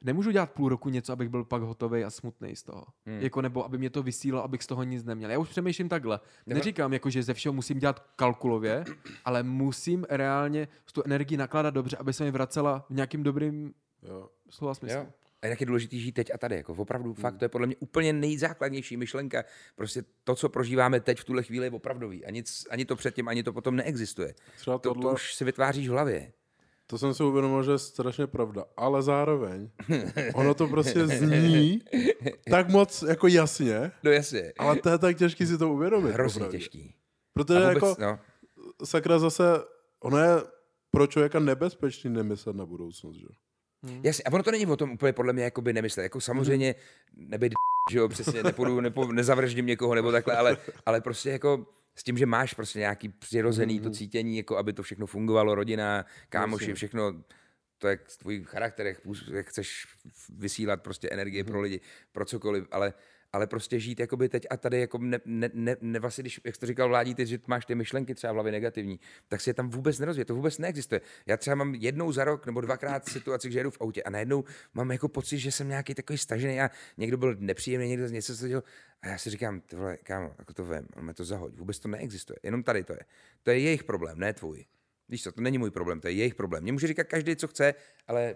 nemůžu dělat půl roku něco, abych byl pak hotový a smutný z toho. Hmm. Hmm. Jako nebo aby mě to vysílalo, abych z toho nic neměl. Já už přemýšlím takhle. Nebo- Neříkám, jako, že ze všeho musím dělat kalkulově, ale musím reálně tu energii nakládat dobře, aby se mi vracela v nějakým dobrým Jo. slova smyslu. Jo. A jak je důležitý žít teď a tady. Jako opravdu, fakt, to je podle mě úplně nejzákladnější myšlenka. Prostě to, co prožíváme teď v tuhle chvíli, je opravdový. A nic, ani to předtím, ani to potom neexistuje. Třeba To, tohle, to už si vytváříš v hlavě. To jsem si uvědomil, že je strašně pravda, ale zároveň ono to prostě zní tak moc jako jasně, No jasně. ale to je tak těžký si to uvědomit. Hrozně těžký. Protože A vůbec, jako no, sakra zase, ono je pro člověka nebezpečný nemyslet na budoucnost, že? jasně. A ono to není o tom úplně podle mě jakoby nemyslet. Jako samozřejmě nebyt že jo, přesně, nepůjdu, nepo, nezavrždím někoho nebo takhle, ale, ale prostě jako s tím, že máš prostě nějaký přirozený to cítění, jako aby to všechno fungovalo, rodina, kámoši, Jasně. všechno, to jak tvůj charakter, jak, chceš vysílat prostě energii pro lidi, pro cokoliv, ale, ale prostě žít jakoby teď a tady jako ne, ne, ne, ne vlastně, když, jak jsi to říkal vládí, ty, že máš ty myšlenky třeba v hlavě negativní, tak si je tam vůbec nerozvíje, to vůbec neexistuje. Já třeba mám jednou za rok nebo dvakrát situaci, že jedu v autě a najednou mám jako pocit, že jsem nějaký takový stažený a někdo byl nepříjemný, někdo z něco se dělal a já si říkám, ty vole, kámo, jako to vem, ale to zahoď, vůbec to neexistuje, jenom tady to je. To je jejich problém, ne tvůj. Víš co, to není můj problém, to je jejich problém. Mě může říkat každý, co chce, ale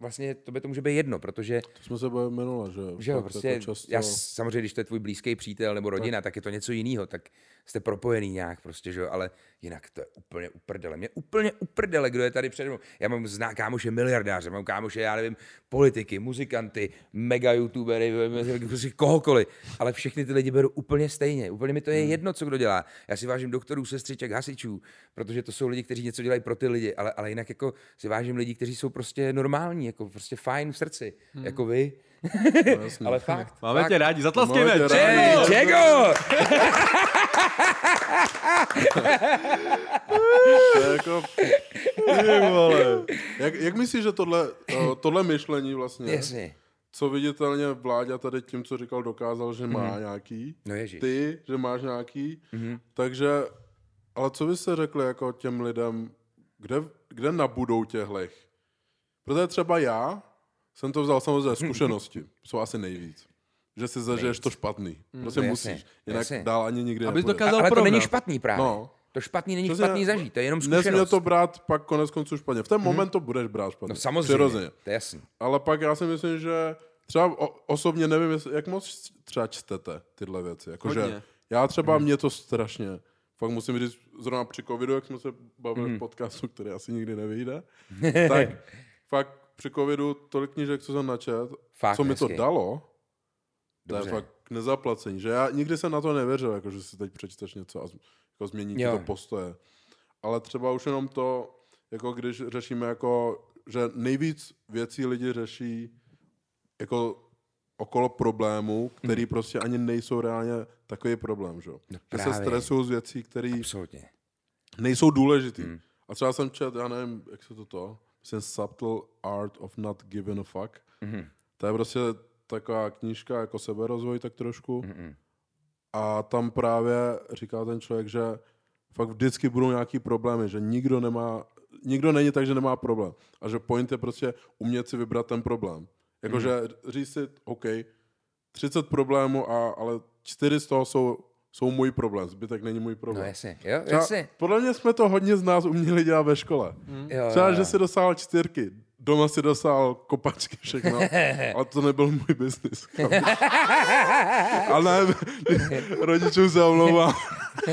vlastně tobě to může být jedno, protože To jsme se bavili minule, že? že jo, Fakt prostě, jako často... já samozřejmě, když to je tvůj blízký přítel nebo rodina, tak, tak je to něco jiného, tak jste propojený nějak prostě, že jo, ale jinak to je úplně uprdele. Mě úplně uprdele, kdo je tady přede mnou. Já mám zná kámoše miliardáře, mám kámoše, já nevím, politiky, muzikanty, mega youtubery, prostě kohokoliv, ale všechny ty lidi beru úplně stejně. Úplně mi to je jedno, co kdo dělá. Já si vážím doktorů, sestřiček, hasičů, protože to jsou lidi, kteří něco dělají pro ty lidi, ale, ale jinak jako si vážím lidí, kteří jsou prostě normální, jako prostě fajn v srdci, jako vy. ale fakt. Máme fakt. tě rádi, zatlaskejme. Čego! Jako... Vole. Jak, jak myslíš, že tohle, eh, tohle myšlení vlastně, Jasně. co viditelně vládě tady tím, co říkal, dokázal, že má Mhm. nějaký, No ježiš. ty, že máš nějaký, Mhm. takže, ale co byste řekli jako těm lidem, kde, kde nabudou těhlech? Protože třeba já jsem to vzal samozřejmě z zkušenosti, jsou asi nejvíc. Že si zažiješ to špatný. Prostě No musíš. Jinak jasně. dál ani nikdy Abys nepůjdeš. dokázal Ale to není špatný právě. No. To špatný není Přesně, špatný zažít, to je jenom Nesměl zkušenost. to brát pak konec konců špatně. V ten moment to budeš brát špatně. No samozřejmě, Přirozeně. to je jasný. Ale pak já si myslím, že třeba o, osobně nevím, jestli, jak moc třeba čtete tyhle věci. Jakože já třeba Mhm. mě to strašně, fakt musím říct, zrovna při covidu, jak jsme se bavili Mhm. v podcastu, který asi nikdy nevyjde, tak fakt při covidu tolik knížek, co jsem načet, Fakt, co mi to hezky. dalo, to Dobře. je fakt k nezaplacení. Že já nikdy jsem na to nevěřil, jako že si teď přečteš něco a jako změní ti to postoje. Ale třeba už jenom to, jako když řešíme jako, že nejvíc věcí lidi řeší jako okolo problémů, který prostě ani nejsou reálně takový problém, že? No že se stresují z věcí, které nejsou důležitý. Hmm. A třeba jsem čet, já nevím, jak se to to, myslím Subtle Art of Not Giving a Fuck. Mhm. To je prostě taková knížka jako seberozvoj tak trošku. Mhm. A tam právě říká ten člověk, že fakt vždycky budou nějaký problémy, že nikdo nemá, nikdo není tak, že nemá problém. A že point je prostě umět si vybrat ten problém. Jakože mm. říct si, OK, 30 problémů, a, ale čtyři z toho jsou, jsou můj problém, zbytek není můj No problém. jasně, jo, Třeba, jasně. podle mě jsme to hodně z nás uměli dělat ve škole. Jo, Třeba, jo, že jo. si dosáhl čtyřky, doma si dosáhl kopačky, všechno, ale to nebyl můj biznis. ale rodičům se omlouvám.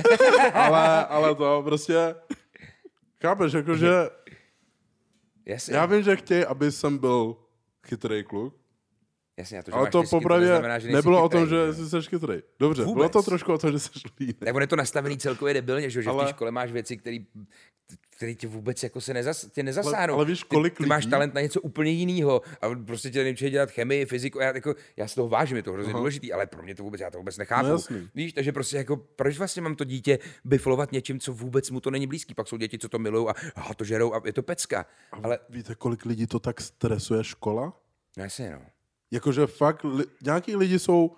ale, ale to prostě, chápeš, jakože Jasně, já vím, že chtějí, aby jsem byl chytrý kluk, jasně, a to, že ale máš to popravdě neznamená, že nebylo o chytrý, tom, že jsi seš chytrý. Dobře, Vůbec. bylo to trošku o tom, že jsi líný. Tak on je to nastavený celkově debilně, že, jo, že v Ale- té škole máš věci, které který tě vůbec jako se nezas, tě nezasáhnou. Ale- ale víš, kolik ty, ty máš lidí- talent na něco úplně jiného a prostě tě nemůže dělat chemii, fyziku. Já, jako, já si toho vážím, je to hrozně Aha. důležitý, ale pro mě to vůbec, já to vůbec nechápu. No jasný. Víš, takže prostě jako, proč vlastně mám to dítě biflovat něčím, co vůbec mu to není blízký. Pak jsou děti, co to milují a, a to žerou a je to pecka. Ale, Víte, kolik lidí to tak stresuje škola? no jasně, no. Jakože fakt, li, nějaký lidi jsou,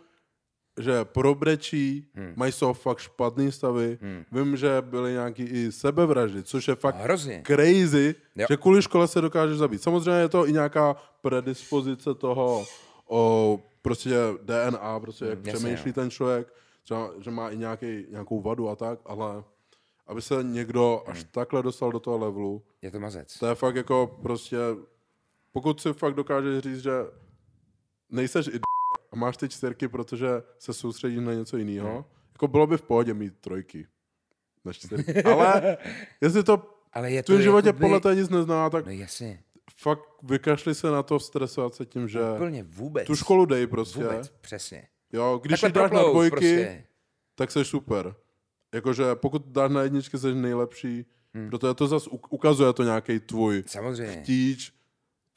že probrečí, hmm. mají toho fakt špatný stavy. Hmm. Vím, že byly nějaký i sebevraždy, což je fakt hrozně. crazy, Jo. že kvůli škole se dokážeš zabít. Samozřejmě je to i nějaká predispozice toho, o prostě DNA, prostě jak jasně, přemýšlí jo. ten člověk, třeba, že má i nějaký, nějakou vadu a tak, ale aby se někdo až Hmm. takhle dostal do toho levelu, Je to mazec. to je fakt jako prostě, pokud si fakt dokážeš říct, že nejseš i a máš ty čtyřky, protože se soustředíš na něco jiného, Hmm. jako bylo by v pohodě mít trojky na čtyřky. Ale jestli to Ale je v tvém životě jakoby- podle toho nic nezná, tak No jasně. fakt vykašli se na to stresovat se tím, že Úplně vůbec. tu školu dej prostě. Vůbec, přesně. Jo, když Takhle ji dáš na dvojky, Prostě. tak jsi super. Jakože pokud dáš na jedničky, jsi nejlepší, hmm. protože to zase ukazuje to nějaký tvůj Samozřejmě. chtíč,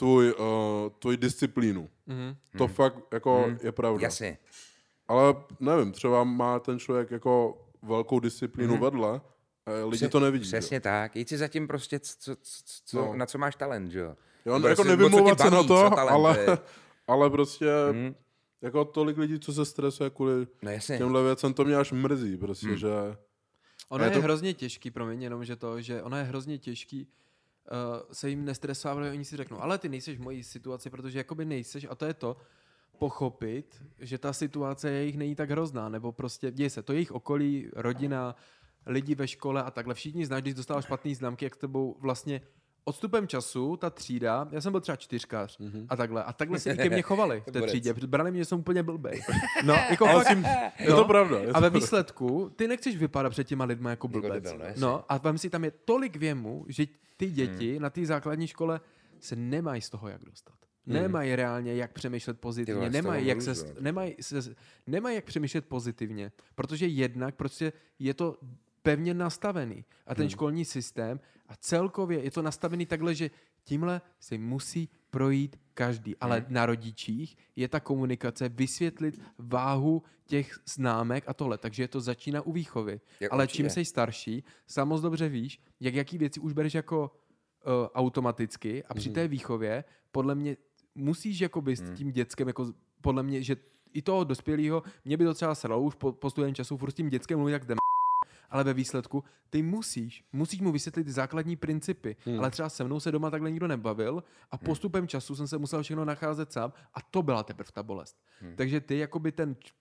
tvůj, uh, tvůj disciplínu. Mhm. To fakt jako je pravda. Jasně. Ale nevím, třeba má ten člověk jako velkou disciplínu vedle a lidi to nevidí. že? Přesně tak. Jít si zatím prostě, co, co, co, No. na co máš talent, že jo? Jo, Nebo jako jestli- nebo co tě nevymlouvat se na to, ale, je. ale prostě Mhm. jako tolik lidí, co se stresuje kvůli No jasně. těmhle věcem, to mě až mrzí, prostě, Hmm. že Ono A je, je to- hrozně těžký, promiň, jenom že to, že ono je hrozně těžký uh, se jim nestresovat, protože oni si řeknou, ale ty nejseš v mojí situaci, protože jakoby nejseš a to je to, pochopit, že ta situace jejich není tak hrozná, nebo prostě děje se to jejich okolí, rodina, lidi ve škole a takhle. Všichni znáš, když dostáváš špatný známky, jak s tebou vlastně odstupem času ta třída, já jsem byl třeba čtyřkař Mhm. a takhle, a takhle se i ke mně chovali v té třídě, protože brali mě, že jsem úplně blbej. No, jako fakt, tím, je to pravda. Je to a ve výsledku, ty nechceš vypadat před těma lidma jako blbec. debil, no, no, a vem si, tam je tolik věmu, že ty děti Hmm. na té základní škole se nemají z toho jak dostat. Nemají reálně jak přemýšlet Hmm. Pozitivně, toho nemají jak, se, jako. nemají, se, nemají jak přemýšlet pozitivně, protože jednak prostě je to pevně nastavený. A Hmm. ten školní systém a celkově je to nastavený takhle, že tímhle si musí projít každý. Ale Hmm. na rodičích je ta komunikace vysvětlit váhu těch známek a tohle. Takže je to začíná u výchovy. Jak Ale určitě. čím jsi starší, moc dobře víš, jak jaký věci už bereš jako uh, automaticky a při Mhm. té výchově podle mě musíš jakoby s tím dětskem, jako podle mě, že i toho dospělého, mě by to třeba sralo už po, po času, furt s tím dětskem mluvit jak jdem, ale ve výsledku ty musíš, musíš mu vysvětlit ty základní principy, hmm. ale třeba se mnou se doma takhle nikdo nebavil a postupem času jsem se musel všechno nacházet sám a to byla teprve ta bolest. Hmm. Takže ty jakoby ten č-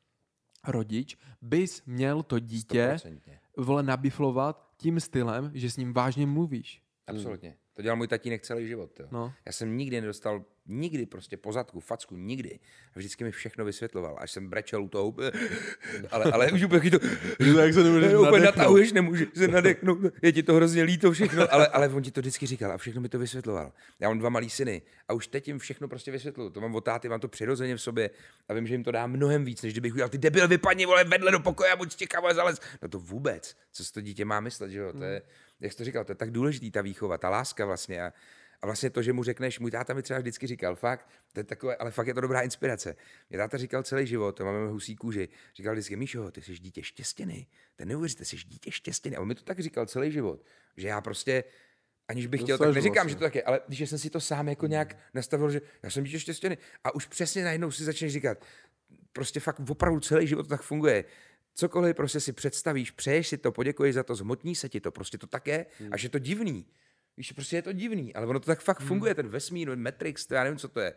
rodič bys měl to dítě 100%. vole nabiflovat tím stylem, že s ním vážně mluvíš. Absolutně. To dělal můj tatínek celý život. Jo. No. Já jsem nikdy nedostal, nikdy prostě pozadku, facku, nikdy. A vždycky mi všechno vysvětloval. Až jsem brečel u toho, ale, ale už úplně to, tak se nemůžeš úplně natahuješ, nemůžeš se nadechnout, je ti to hrozně líto všechno, ale, ale on ti to vždycky říkal a všechno mi to vysvětloval. Já mám dva malý syny a už teď jim všechno prostě vysvětluju. To mám od táty, mám to přirozeně v sobě a vím, že jim to dá mnohem víc, než kdybych udělal ty debil vypadni, vole, vedle do pokoje a buď stěka, vole, zalez. No to vůbec. Co si to dítě má myslet, že jo? To je, jak jsi to říkal, to je tak důležitý ta výchova, ta láska vlastně. A, a vlastně to, že mu řekneš, můj táta mi třeba vždycky říkal, fakt, to je takové, ale fakt je to dobrá inspirace. Mě táta říkal celý život, to máme husí kůži, říkal vždycky, Míšo, ty jsi dítě štěstěný, to neuvěříte, jsi dítě štěstěný. A on mi to tak říkal celý život, že já prostě, aniž bych chtěl, tak neříkám, vlastně. že to tak je, ale když jsem si to sám jako nějak nastavil, že já jsem dítě štěstěný a už přesně najednou si začneš říkat, prostě fakt opravdu celý život to tak funguje. Cokoliv prostě si představíš, přeješ si to, poděkuješ za to, zmotní se ti to, prostě to tak je, Hmm. až je to divný. Víš, prostě je to divný, ale ono to tak fakt funguje, ten vesmír, Matrix, to já nevím, co to je.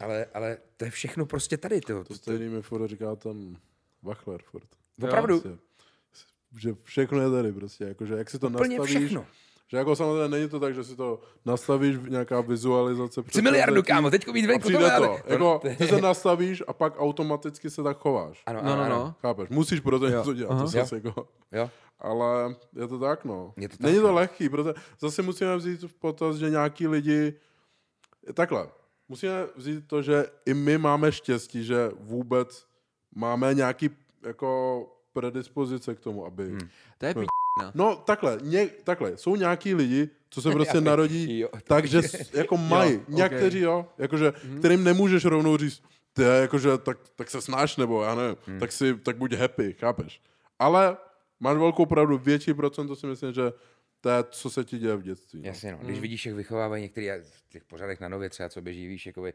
Ale, ale to je všechno prostě tady, to, To stejný mi furt říká ten Wachler furt. Opravdu? Prostě, že všechno je tady prostě, jakože jak si to Úplně nastavíš, všechno. Že jako samozřejmě není to tak, že si to nastavíš, nějaká vizualizace. Chci miliardu, kámo, teďko a veliko, přijde to. ale... Jako, ty se nastavíš a pak automaticky se tak chováš. Ano, No, ano, no, ano. no. Chápeš? Musíš pro to něco dělat. Aha. To zase jako, Jo. ale je to tak, no. Je to tak, Není to no. lehký, protože zase musíme vzít v potaz, že nějaký lidi... Takhle, musíme vzít to, že i my máme štěstí, že vůbec máme nějaký jako predispozice k tomu, aby... Hmm. To je p***. No takhle, ně, takhle, jsou nějaký lidi, co se prostě narodí, Jo, takže jako mají, někteří jo, jakože, kterým nemůžeš rovnou říct, ty jakože, tak, tak se snáš, nebo já nevím, tak si, tak buď happy, chápeš. Ale máš velkou pravdu, větší procento si myslím, že to je, co se ti děje v dětství. No. Jasně, no. Když vidíš, jak vychovávají některý v těch pořadech na nově třeba, co běží, víš, jakoby,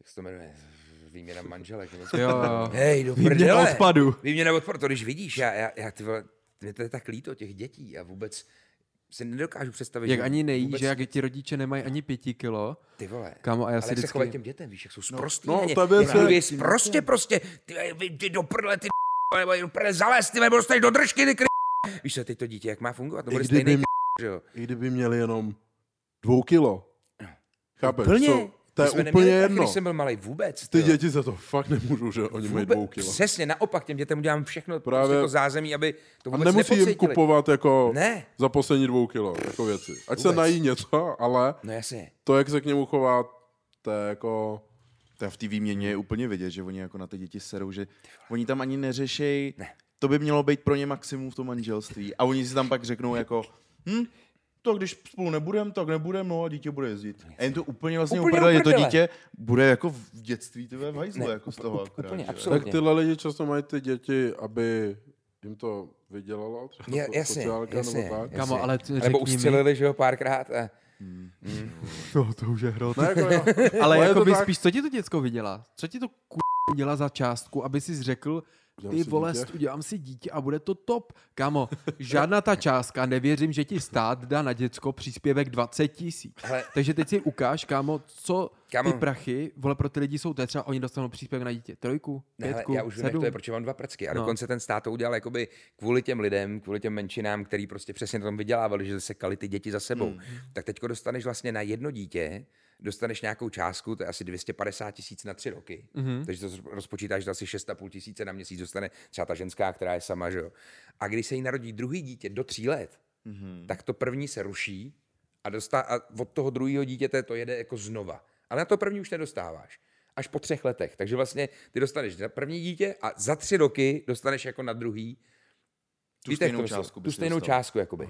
jak se to jmenuje, výměna manželek. nebo? Jo, jo. Hej, do Výměna prdele. odpadu. Výměna odpadu, to když vidíš, já, já, já ty vole, mě to je tak líto těch dětí a vůbec si nedokážu představit, Jak že ani nejí, vůbec, že jak ti rodiče nemají ani pěti kilo. Ty vole. Kámo, a já ale si jak se vždycky- chovají těm dětem, víš, jak jsou sprostý. no, věc jak je- mluví Prostě, prostě, ty, vy, ty do prdele, ty nebo do prdele zalez, ty nebo dostaneš do držky, ty kry... Víš co, teď to dítě, jak má fungovat, to bude kdyby stejný že jo. I kdyby měli jenom dvou kilo. Chápeš? Úplně. Co, to je úplně neměli tak, jedno. Když jsem byl malý, vůbec. Ty jo. děti za to fakt nemůžou, že oni mají dvou kilo. Přesně, naopak, těm dětem udělám všechno Právě- prostě to zázemí, aby to A vůbec nemusí jim kupovat jako Ne. za poslední dvou kilo jako věci. Ať se Vůbec. nají něco, ale No jasně. to, jak se k němu chová, to je jako... To je v té výměně je úplně vidět, že oni jako na ty děti serou, že oni tam ani neřešejí, Ne. to by mělo být pro ně maximum v tom manželství. A oni si tam pak řeknou jako, hm, to když spolu nebudem, tak nebudem, no a dítě bude jezdit. A jen to úplně vlastně Úplně úplně že to uprdele. dítě bude jako v dětství, ty v hajzlu, Ne, jako z toho úplně, že? absolutně. Tak tyhle lidi často mají ty děti, aby jim to vydělalo, třeba Je, so- jasně, sociálka jasně, nebo tak. Jasně. ale ty Nebo řekni mi- ustřelili, že jo, párkrát. A... No, to už je hrot. Ne, jako, jo. Ale je jako by tak. spíš, co ti to děcko vydělá? Co ti to k... dělá za částku, aby si řekl, Udělám ty si vole, dítě. udělám si dítě a bude to top. Kamo, žádná ta částka, nevěřím, že ti stát dá na děcko příspěvek 20 tisíc. Takže teď si ukáž, kámo, co Kámo. ty prachy, vole, pro ty lidi jsou, to je třeba oni dostanou příspěvek na dítě. Trojku, Ne, pětku, já už vím, jak sedm. to je, protože mám dva prcky. A No. dokonce ten stát to udělal jakoby kvůli těm lidem, kvůli těm menšinám, který prostě přesně na tom vydělávali, že se kali ty děti za sebou. Hmm. Tak teďko dostaneš vlastně na jedno dítě, dostaneš nějakou částku, to je asi 250 tisíc na tři roky. Mm-hmm. Takže to rozpočítáš, že asi 6,5 tisíce na měsíc dostane třeba ta ženská, která je sama, že jo. A když se jí narodí druhý dítě do tří let, mm-hmm. tak to první se ruší a, dostá, a od toho druhého dítěte to jede jako znova. Ale na to první už nedostáváš. Až po třech letech. Takže vlastně ty dostaneš na první dítě a za tři roky dostaneš jako na druhý Tu Víte, stejnou částku Tu stejnou dostal. částku, jakoby.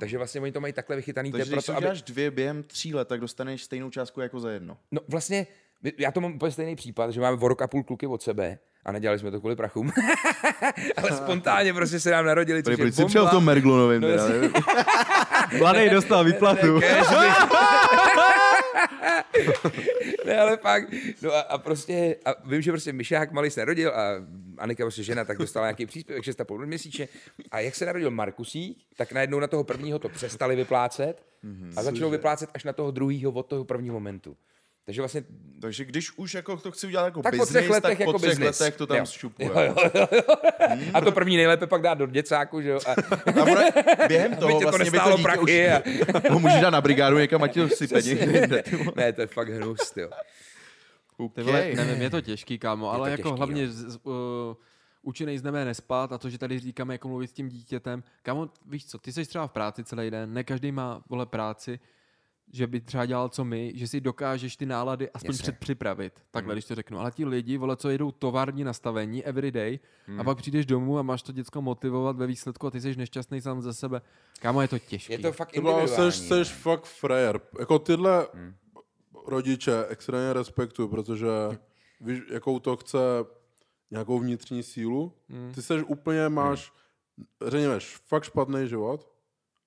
Takže vlastně oni to mají takhle vychytaný. Takže když proto, aby... dvě během tří let, tak dostaneš stejnou částku jako za jedno. No vlastně, já to mám úplně stejný případ, že máme o rok a půl kluky od sebe a nedělali jsme to kvůli prachům. Ale spontánně prostě se nám narodili, což je bomba. Merglunovým? No, jasně. Mladý dostal výplatu. Ne, ale fakt. No a, a, prostě, a vím, že prostě Myšák malý se narodil a Anika prostě žena, tak dostala nějaký příspěvek 6,5 měsíčně. A jak se narodil Markusík, tak najednou na toho prvního to přestali vyplácet a začalo vyplácet až na toho druhého od toho prvního momentu. Takže vlastně Takže když už jako to chci udělat jako tak po business, třech letech tak po jako třech business. letech to tam Jo. šupuje. Jo, jo, jo, jo. A to první nejlépe pak dát do děcáku, že jo? A, A ono, během toho to vlastně by to dítě už, prachy. A... ho můžeš dát na brigádu někam a ti to sype někde ne, to je fakt hnus, jo. Ty vole, Okay. nevím, je to těžký, kámo, ale to jako těžký, hlavně z, z, uh, z nebe nespát a to, že tady říkáme, jako mluvit s tím dítětem. Kámo, víš co, ty jsi třeba v práci celý den, ne každý má, vole, práci, že by třeba dělal co my, že si dokážeš ty nálady aspoň Jasně. předpřipravit, takhle, Mhm. když to řeknu. Ale ti lidi, vole, co jedou tovární nastavení everyday Mhm. a pak přijdeš domů a máš to děcko motivovat ve výsledku a ty jsi nešťastný sám ze sebe. Kámo, je to těžký. Je to fakt individuální. seš, seš fakt frajer. Jako tyhle Hmm. Rodiče extrémně respektuju, protože víš, jakou to chce nějakou vnitřní sílu. Hmm. Ty seš úplně, máš, řekněme, fakt špatný život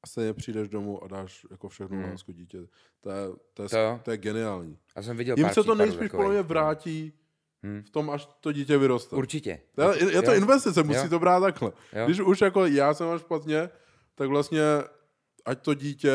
a stejně přijdeš domů a dáš jako všechno Hmm. lásku dítě. To je, to, je, To- to je geniální. Já jsem viděl Jim pár se to nejspíš podle mě takových. vrátí Hmm. v tom, až to dítě vyroste. Určitě. To je, je to Jo. investice, musí Jo. to brát takhle. Jo. Když už jako já jsem mám špatně, tak vlastně ať to dítě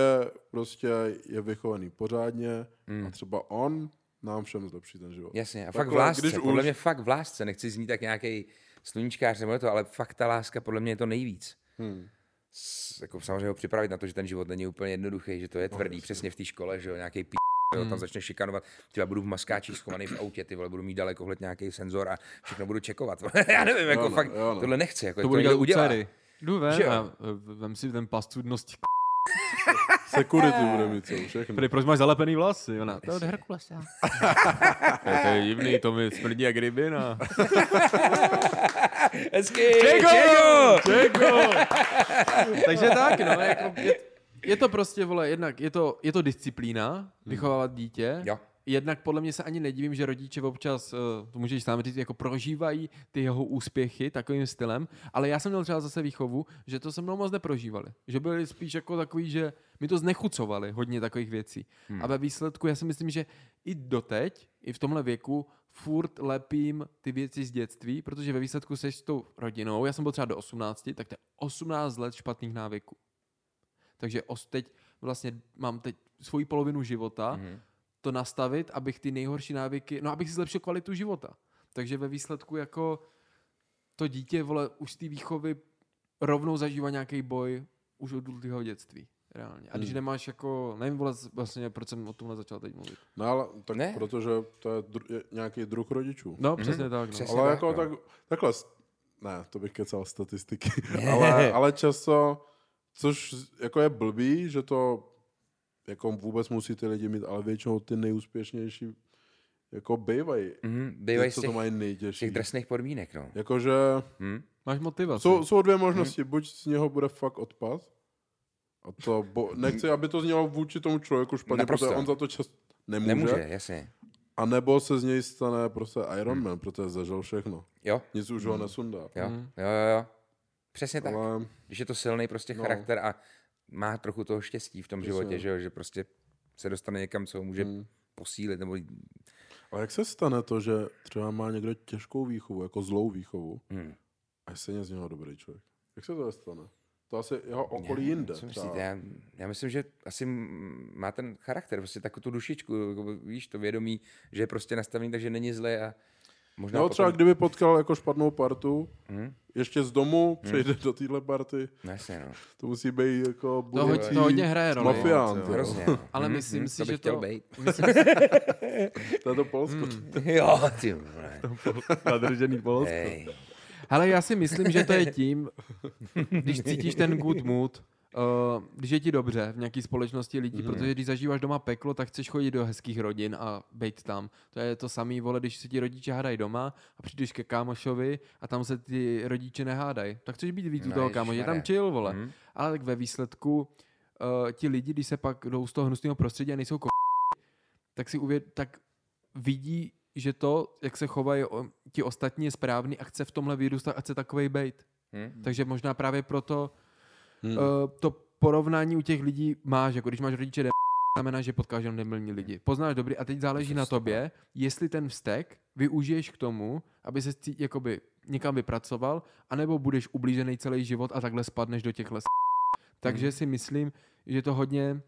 prostě je vychovaný pořádně Hmm. a třeba on nám všem zlepší ten život. Jasně, a Takhle, fakt v lásce, když podle už- mě fakt v lásce, nechci znít tak nějaký sluníčkář nebo to, ale fakt ta láska podle mě je to nejvíc. Hmm. S, jako samozřejmě ho připravit na to, že ten život není úplně jednoduchý, že to je tvrdý, přesně v té škole, že jo, nějaký p... Hmm. tam začne šikanovat, třeba budu v maskáčích schovaný v autě, ty vole, budu mít dalekohled nějaký senzor a všechno budu čekovat. Já nevím, jako Jo, no, fakt, jo, no. tohle nechci, jako to bude dělat někdo u dcery. Jdu ven a eh, vem si ten pas cudnosti. Security bude mít celou všechno. Prý, proč máš zalepený vlasy? Ona, to je od Herkulesa. to je divný, to mi smrdí jak rybina. Hezky, Čego! Čego! Čego! Takže tak, no, jako je, je, to prostě, vole, jednak je to, je to disciplína, vychovávat dítě. Jo. Jednak podle mě se ani nedivím, že rodiče občas, eh, to můžeš sám říct, jako prožívají ty jeho úspěchy takovým stylem, ale já jsem měl třeba zase výchovu, že to se mnou moc neprožívali. Že byli spíš jako takový, že mi to znechucovali hodně takových věcí. Hmm. A ve výsledku já si myslím, že i doteď, i v tomhle věku, furt lepím ty věci z dětství, protože ve výsledku seš s tou rodinou, já jsem byl třeba do 18, tak to je 18 let špatných návyků. Takže os, teď vlastně mám teď svoji polovinu života, Mhm. To nastavit, abych ty nejhorší návyky, no abych si zlepšil kvalitu života. Takže ve výsledku jako to dítě, vole, už z té výchovy rovnou zažívá nějaký boj už od dlouhého dětství. Reálně. A když Hmm. nemáš jako, nevím vole, vlastně, proč jsem o tomhle začal teď mluvit. No ale tak Ne. protože to je, dru, je nějaký druh rodičů. No, přesně tak. No. Přesně. ale tak, jako no. tak, takhle, s- ne, to bych kecal statistiky, ale, ale často, což jako je blbý, že to jako vůbec musí ty lidi mít, ale většinou ty nejúspěšnější jako bývají. Mhm, Ty, bývají z co těch, to mají z nejtěžší. těch drsných podmínek, no. Jakože Hm? Máš motivaci. jsou, jsou dvě možnosti, buď z něho bude fakt odpad, a to bo, nechci, aby to znělo vůči tomu člověku špatně, Naprosto. protože on za to čas nemůže, Nemůže, jasně. a nebo se z něj stane prostě Iron Man, protože zažil všechno. Jo, Nic už ho nesundá. jo, Mhm. jo, jo, jo. Přesně tak. Ale Když je to silný prostě No. charakter a má trochu toho štěstí v tom Přesně. životě, že, jo, že prostě se dostane někam, co ho může Mm. posílit, nebo A jak se stane to, že třeba má někdo těžkou výchovu, jako zlou výchovu, hm. A je stejně z něho dobrý člověk. Jak se to stane? To asi jeho okolí jinde. Co myslíte? Já, já myslím, že asi má ten charakter, prostě takovou tu dušičku, jako víš, to vědomí, že je prostě nastavený, takže není zlé a možná No třeba potom... kdyby potkal jako špatnou partu, Hm? ještě z domu přejde do téhle party, No, jasně, no. to musí být jako To, budoucí to hodně hraje roli. mafián. to jo. Hrozně. no. Ale Mhm, myslím mhm, si, to že chtěl to- Být. Myslím, To je to Polsko. jo, ty nadržený Polsko. Hej. Hele, já si myslím, že to je tím, když cítíš ten good mood, uh, když je ti dobře v nějaké společnosti lidí, mm-hmm. protože když zažíváš doma peklo, tak chceš chodit do hezkých rodin a být tam. To je to samé, vole, když se ti rodiče hádají doma a přijdeš ke kámošovi a tam se ty rodiče nehádají. Tak chceš být víc u No, toho kámoše, je tam chill, vole. Mhm. Ale tak ve výsledku uh, ti lidi, když se pak jdou z toho hnusného prostředí a nejsou ko- tak si uvěd, tak vidí, že to, jak se chovají ti ostatní, je správný a chce v tomhle vyrůstat a chce takovej bejt. Hm? Takže možná právě proto Hmm. uh, to porovnání u těch lidí máš, jako když máš rodiče dem, znamená, že potkáš jenom debilní lidi. Poznáš dobrý a teď záleží na tobě, jestli ten vztek využiješ k tomu, aby se cít, jakoby někam vypracoval, anebo budeš ublížený celý život a takhle spadneš do těchhle s... Takže si myslím, že to hodně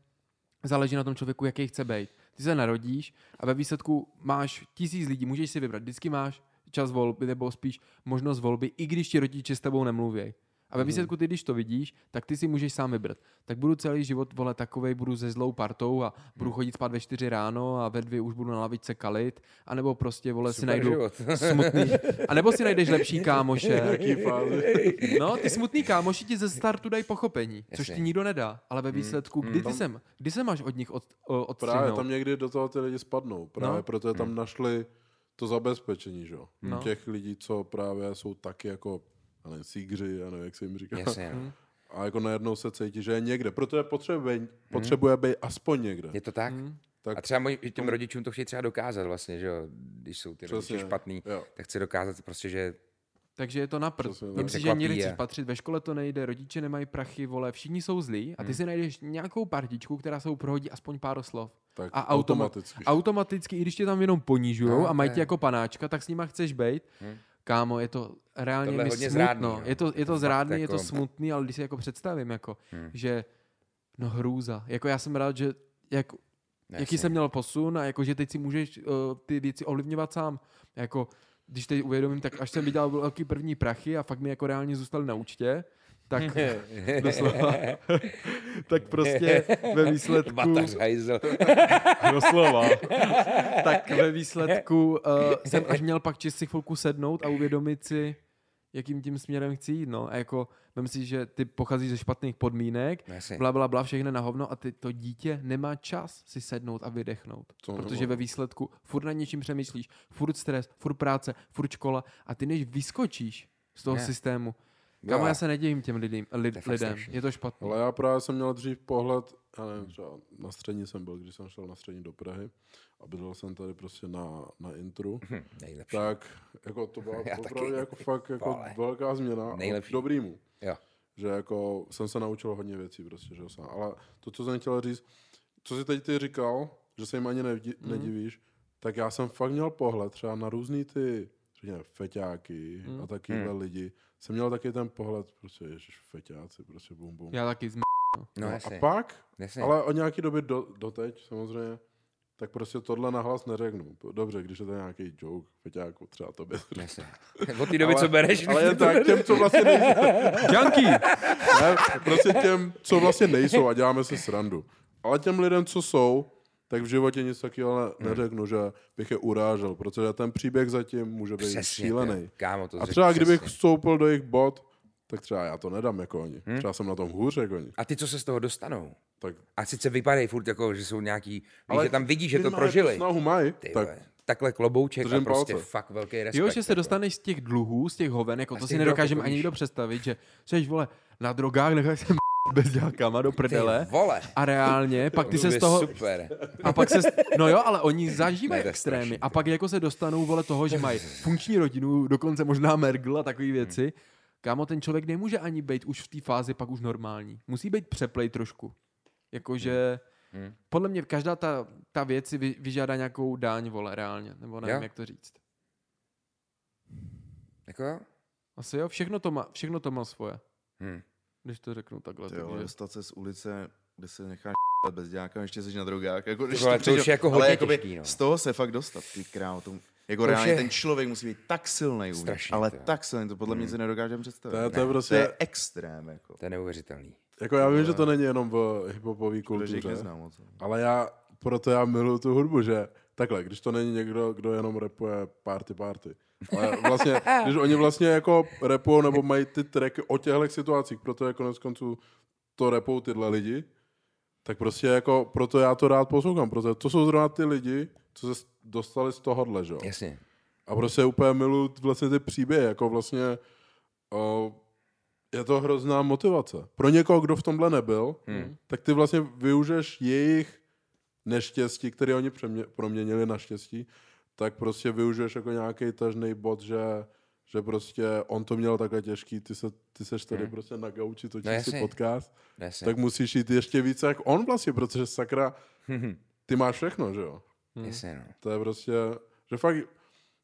záleží na tom člověku, jaký chce být. Ty se narodíš a ve výsledku máš tisíc lidí, můžeš si vybrat. Vždycky máš čas volby, nebo spíš možnost volby, i když ti rodiče s tebou nemluví. A ve výsledku ty, když to vidíš, tak ty si můžeš sám vybrat. Tak budu celý život, vole, takovej, budu se zlou partou a budu chodit spát ve čtyři ráno a ve dvě už budu na lavičce kalit, anebo prostě, vole, si Super najdu život. smutný, a nebo si najdeš lepší kámoše. No, ty smutný kámoši ti ze startu dají pochopení, což Jasně. ti nikdo nedá. Ale ve výsledku, kdy ty sem, kdy se máš od nich od, o- Právě tam někdy do toho ty lidi spadnou. Právě No. proto je tam našli to zabezpečení, že jo. No. Těch lidí, co právě jsou taky jako, já nevím, sígři, já nevím, jak se jim říká. Jasně, no. A jako najednou se cítí, že je někde. Proto je potřebuje, Hmm. potřebuje být aspoň někde. Je to tak? Tak A třeba moji, těm rodičům to chtějí třeba dokázat vlastně, že jo, když jsou ty Přesně, rodiče špatný, jo. tak chci dokázat prostě, že Takže je to na prd. Vím si, že je. chceš patřit, ve škole to nejde, rodiče nemají prachy, vole, všichni jsou zlí a ty si najdeš nějakou partičku, která se prohodí aspoň pár slov. Tak a automa- automaticky. Automaticky, i když tě tam jenom ponížujou No, a mají tě jako panáčka, tak s nima chceš být. Kámo, je to reálně Tohle je mi hodně smutno. zrádný, jo. je to, je to zrádný, je to jako- smutný, ale když si jako představím, jako, Hmm. že no hrůza. Jako já jsem rád, že jak, jaký Jasně. jsem měl posun a jako, že teď si můžeš uh, ty věci ovlivňovat sám. Jako, když teď uvědomím, tak až jsem viděl velký první prachy a fakt mi jako reálně zůstaly na účtě, tak doslova, tak prostě ve výsledku, doslova, tak ve výsledku uh, jsem až měl pak čist si chvilku sednout a uvědomit si, jakým tím směrem chci jít, no. A jako, vem si, že ty pocházíš ze špatných podmínek, No bla, bla, bla, všechno na hovno a ty, to dítě nemá čas si sednout a vydechnout. To protože nemá. ve výsledku furt na něčím přemýšlíš, furt stres, furt práce, furt škola a ty než vyskočíš z toho Ne. systému. Kamo, já se nedivím těm lidem, lid, To je lidem. strašný. je to špatné. Ale já právě jsem měl dřív pohled, já nevím, třeba na střední jsem byl, když jsem šel na střední do Prahy a bydlel jsem tady prostě na, na intru, Hm, nejlepší. tak jako to byla Já opravdu taky. jako fakt jako Vole. velká změna Nejlepší. k dobrýmu. Jo. Že jako jsem se naučil hodně věcí prostě, že jo, sám. Ale to, co jsem chtěl říct, co jsi teď ty říkal, že se jim ani nevdi, Mhm. mm. nedivíš, tak já jsem fakt měl pohled třeba na různý ty, řekněme, feťáky Mhm. mm. a takovýhle mm. lidi. Jsem měl taky ten pohled, prostě ježiš, feťáci, prostě bum bum. Já taky zm... No a jasně. pak, jasně. ale od nějaký doby do, doteď samozřejmě, tak prostě tohle nahlas neřeknu. Dobře, když je to nějaký joke, feťáku, třeba tobě. Jasně. Od té doby, co bereš, ale jen tak těm, co vlastně nejsou, Junkie! ne, prostě těm, co vlastně nejsou a děláme si srandu. Ale těm lidem, co jsou, tak v životě nic takového ne- Hmm. neřeknu, že bych je urážel, protože ten příběh zatím může být Přesně, šílený. Kámo, to A třeba kdybych přesně. vstoupil do jejich bod, tak třeba já to nedám jako oni. Hmm. Třeba jsem na tom hůř jako oni. A ty, co se z toho dostanou? Tak, A sice vypadají furt jako, že jsou nějaký, víš, ale že tam vidí, že to prožili. Snahu mají, tak takhle klobouček a držím prostě palce. fakt velký respekt. Jo, že se jako. dostaneš z těch dluhů, z těch hoven, jako A to si nedokážeme drog, ani víš. nikdo představit, že jsi, vole, na drogách, necháš se bez dělkama do Ty prdele vole. a reálně, pak ty se z toho, Super. a pak se, no jo, ale oni zažívají extrémy strašný, a pak jako se dostanou, vole, toho, že mají funkční rodinu, dokonce možná Mergl a takové věci. Kámo, ten člověk nemůže ani být už v té fázi pak už normální. Musí být přeplej trošku. Jakože, Hmm. podle mě každá ta, ta věc si vy, vyžádá nějakou dáň, vole, reálně. Nebo nevím, Jo. jak to říct. Jako jo? Asi jo, všechno to má, všechno to má svoje. Hm. Když to řeknu takhle. Ty jo, takže... dostat se z ulice, kde se necháš bez děláka, ještě jsi na drogách. Jako, když vole, to přežil- už je jako ale hodně jakoby těžký, no. Z toho se fakt dostat, ty král. To, jako To reálně je- ten člověk musí být tak silný, Strašně, ale ty jo. tak silný, to podle mě si nedokážeme představit. To je, to je to prostě, je extrém, jako. To je neuvěřitelný. jako já vím, že to není jenom v hiphopové jich kultuře, neznám moc. ale já, proto já miluju tu hudbu, že takhle, když to není někdo, kdo jenom rapuje party party. Ale vlastně, když oni vlastně jako rapujou nebo mají ty tracky o těchto situacích, proto je konec konců to repou tyhle lidi, tak prostě jako, proto já to rád poslouchám, protože to jsou zrovna ty lidi, co se dostali z tohohle, že jo. Jasně. A prostě úplně miluju vlastně ty příběhy, jako vlastně o, je to hrozná motivace. Pro někoho, kdo v tomhle nebyl, Hmm. tak ty vlastně využiješ jejich neštěstí, které oni proměnili na štěstí, tak prostě využiješ jako nějaký tažný bod, že, že prostě on to měl takhle těžký, ty, se, ty seš tady Hmm. prostě na gauči, točíš No si podcast, Jasně. tak musíš jít ještě víc jak on vlastně, protože sakra, ty máš všechno, že jo? Jasně, no. To je prostě, že fakt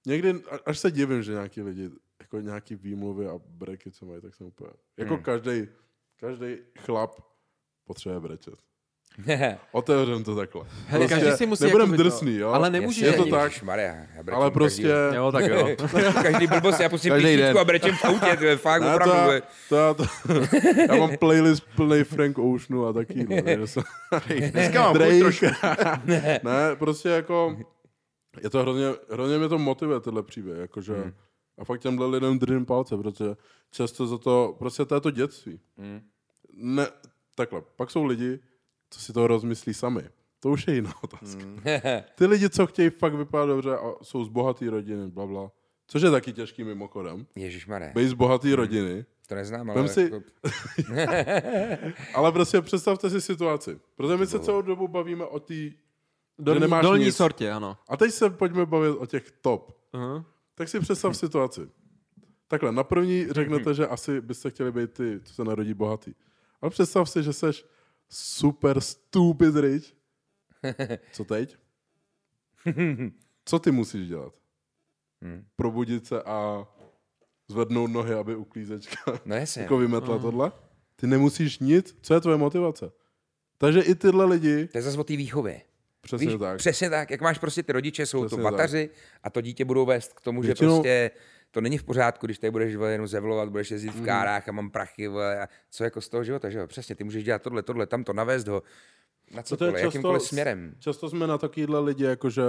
někdy, až se divím, že nějaký lidi, jako nějaký výmluvy a breaky, co mají, tak jsem úplně, jako Hmm. každý, každý chlap potřebuje brečet. Otevřem to takhle. Hej, každý si musí nebudem jako to- drsný, jo? Ale nemůžeš je to tak, Maria, já brečím ale prostě... každýho. Jo, tak jo. Každý blbost, já pustím Každý písničku a brečím v autě, to je fakt Ne, to, opravdu. já, to, já, to, já mám playlist plný Frank Oceanu a taky. No, Dneska mám Drake. trošku. ne, prostě jako, je to hrozně, hrozně mě to motivuje, tyhle příběh, jakože, Hmm. a fakt těmhle lidem držím palce, protože často za to, prostě to je to dětství. Hmm. Ne, takhle, pak jsou lidi, co si to rozmyslí sami. To už je jiná otázka. Hmm. Ty lidi, co chtějí fakt vypadat dobře a jsou z bohaté rodiny, bla, bla. Což je taky těžký mimochodem. Ježišmarja, Být z bohaté rodiny. to neznám, ale... Si- jako- Ale prostě představte si situaci. Protože my se celou dobu bavíme o té... Dolní, nemáš dolní nic. sortě, ano. A teď se pojďme bavit o těch top. Aha. Tak si představ situaci. Takhle, na první řeknete, že asi byste chtěli být ty, co se narodí bohatý. Ale představ si, že seš super stupid rich. Co teď? Co ty musíš dělat? Hmm. Probudit se a zvednout nohy, aby uklízečka No jasně. jako vymetla tohle? Ty nemusíš nic. Co je tvoje motivace? Takže i tyhle lidi, To je zase o té výchově. přesně Víš, tak. Přesně tak, jak máš prostě ty rodiče, jsou Přesně to tak. vataři a to dítě budou vést k tomu, že Většinou- prostě to není v pořádku, když tady budeš vole, jenom zevlovat, budeš jezdit Mhm. v kárách a mám prachy vole, a co jako z toho života, že jo? Přesně, ty můžeš dělat tohle, tohle, tamto, navést ho na To to je cokoliv, jakýmkoliv směrem. Často jsme na takovýhle lidi, jakože,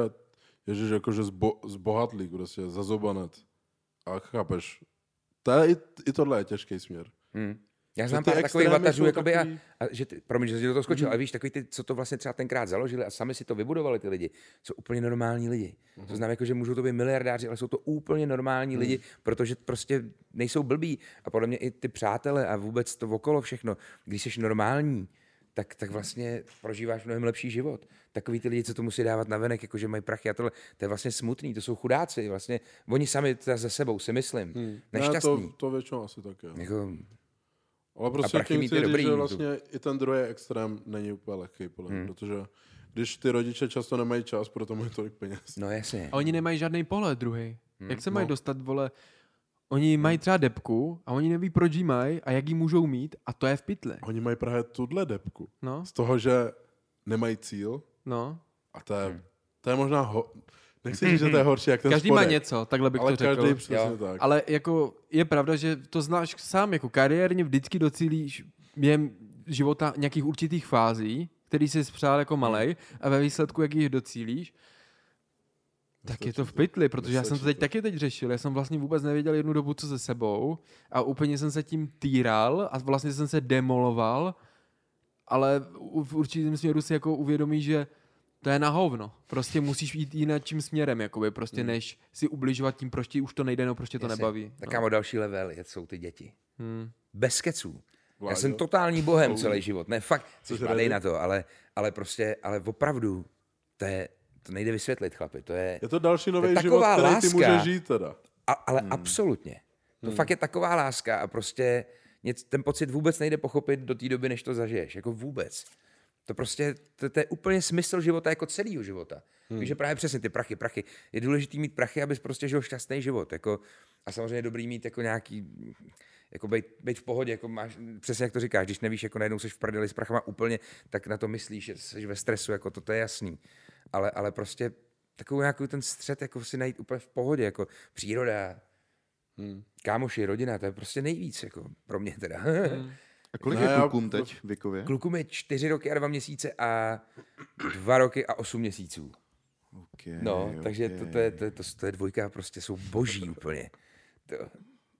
ježiš, jakože zbo, zbohatlík, prostě zazobanec. A chápeš, to je, i, i tohle je těžký směr. Hmm. Já Že znám pár takových vatařů, jakoby, takový- Mhm. a, a, že ty, promiň, že jsi do toho skočil, ale víš, takový ty, co to vlastně třeba tenkrát založili a sami si to vybudovali ty lidi, jsou úplně normální lidi. Mhm. To znamená, jako, že můžou to být miliardáři, ale jsou to úplně normální lidi, protože prostě nejsou blbí. A podle mě i ty přátelé a vůbec to okolo všechno, když jsi normální, tak, tak vlastně prožíváš mnohem lepší život. Takový ty lidi, co to musí dávat na venek, jakože mají prachy a tohle, to je vlastně smutný, to jsou chudáci, vlastně oni sami ze sebou si myslím, hmm. Ne, nešťastný. to, to většinou asi tak je. Jako, Ale prostě prachy tím chci je říct, dobrý, že vlastně i ten druhý extrém není úplně lehký, podle mě, Hmm. protože když ty rodiče často nemají čas, proto mají tolik peněz. no jasně. A oni nemají žádný pohled druhý. Hmm, Jak se mají no. dostat, vole? Oni mají třeba depku a oni neví, proč ji mají a jak ji můžou mít a to je v pytli. Oni mají právě tuhle depku. No, Z toho, že nemají cíl no. a to je, Hmm. to je možná, ho, nechci říct, že to je horší, jak ten Každý má spodek, něco, takhle bych ale to řekl. každý přesně Jo. tak. Ale jako je pravda, že to znáš sám, jako kariérně vždycky docílíš během života nějakých určitých fází, který jsi spřál jako malej a ve výsledku, jak jich docílíš, tak je to v pytli, protože já jsem to teď to. taky teď řešil. Já jsem vlastně vůbec nevěděl jednu dobu, co se sebou a úplně jsem se tím týral a vlastně jsem se demoloval, ale v určitém směru si jako uvědomí, že to je na hovno. Prostě musíš jít jiným směrem, jakoby, prostě Hmm. než si ubližovat tím, proč ti už to nejde, no proč tě to Jasně. nebaví. Tak no. kámo, další level je, jsou ty děti. Hmm. Bez keců. Já Vláďo? jsem totální bohem celý život. Ne, fakt, jsi ready? na to, ale, ale prostě, ale opravdu, to je, to nejde vysvětlit, chlapi. To je, Je to další nový život, taková který ty láska. můžeš žít teda. a, ale hmm. absolutně. To hmm. fakt je taková láska a prostě ten pocit vůbec nejde pochopit do té doby, než to zažiješ. Jako vůbec. To prostě, to, to je úplně smysl života jako celého života. Hmm. Víš, že právě přesně ty prachy, prachy. Je důležité mít prachy, abys prostě žil šťastný život. Jako, a samozřejmě je dobrý mít jako nějaký, jako být, být v pohodě, jako máš, přesně jak to říkáš, když nevíš, jako najednou jsi v prdeli s prachama úplně, tak na to myslíš, že jsi ve stresu, jako to, to je jasný. Ale, ale prostě takový nějaký ten střed, jako si najít úplně v pohodě, jako příroda, hmm. kámoši, rodina, to je prostě nejvíc, jako pro mě teda. Hmm. A kolik Ne, je klukům teď věkově? Klukům je čtyři roky a dva měsíce a dva roky a osm měsíců. Okay, No, takže to, to, je, to, je, to, to je dvojka, prostě jsou boží úplně. To,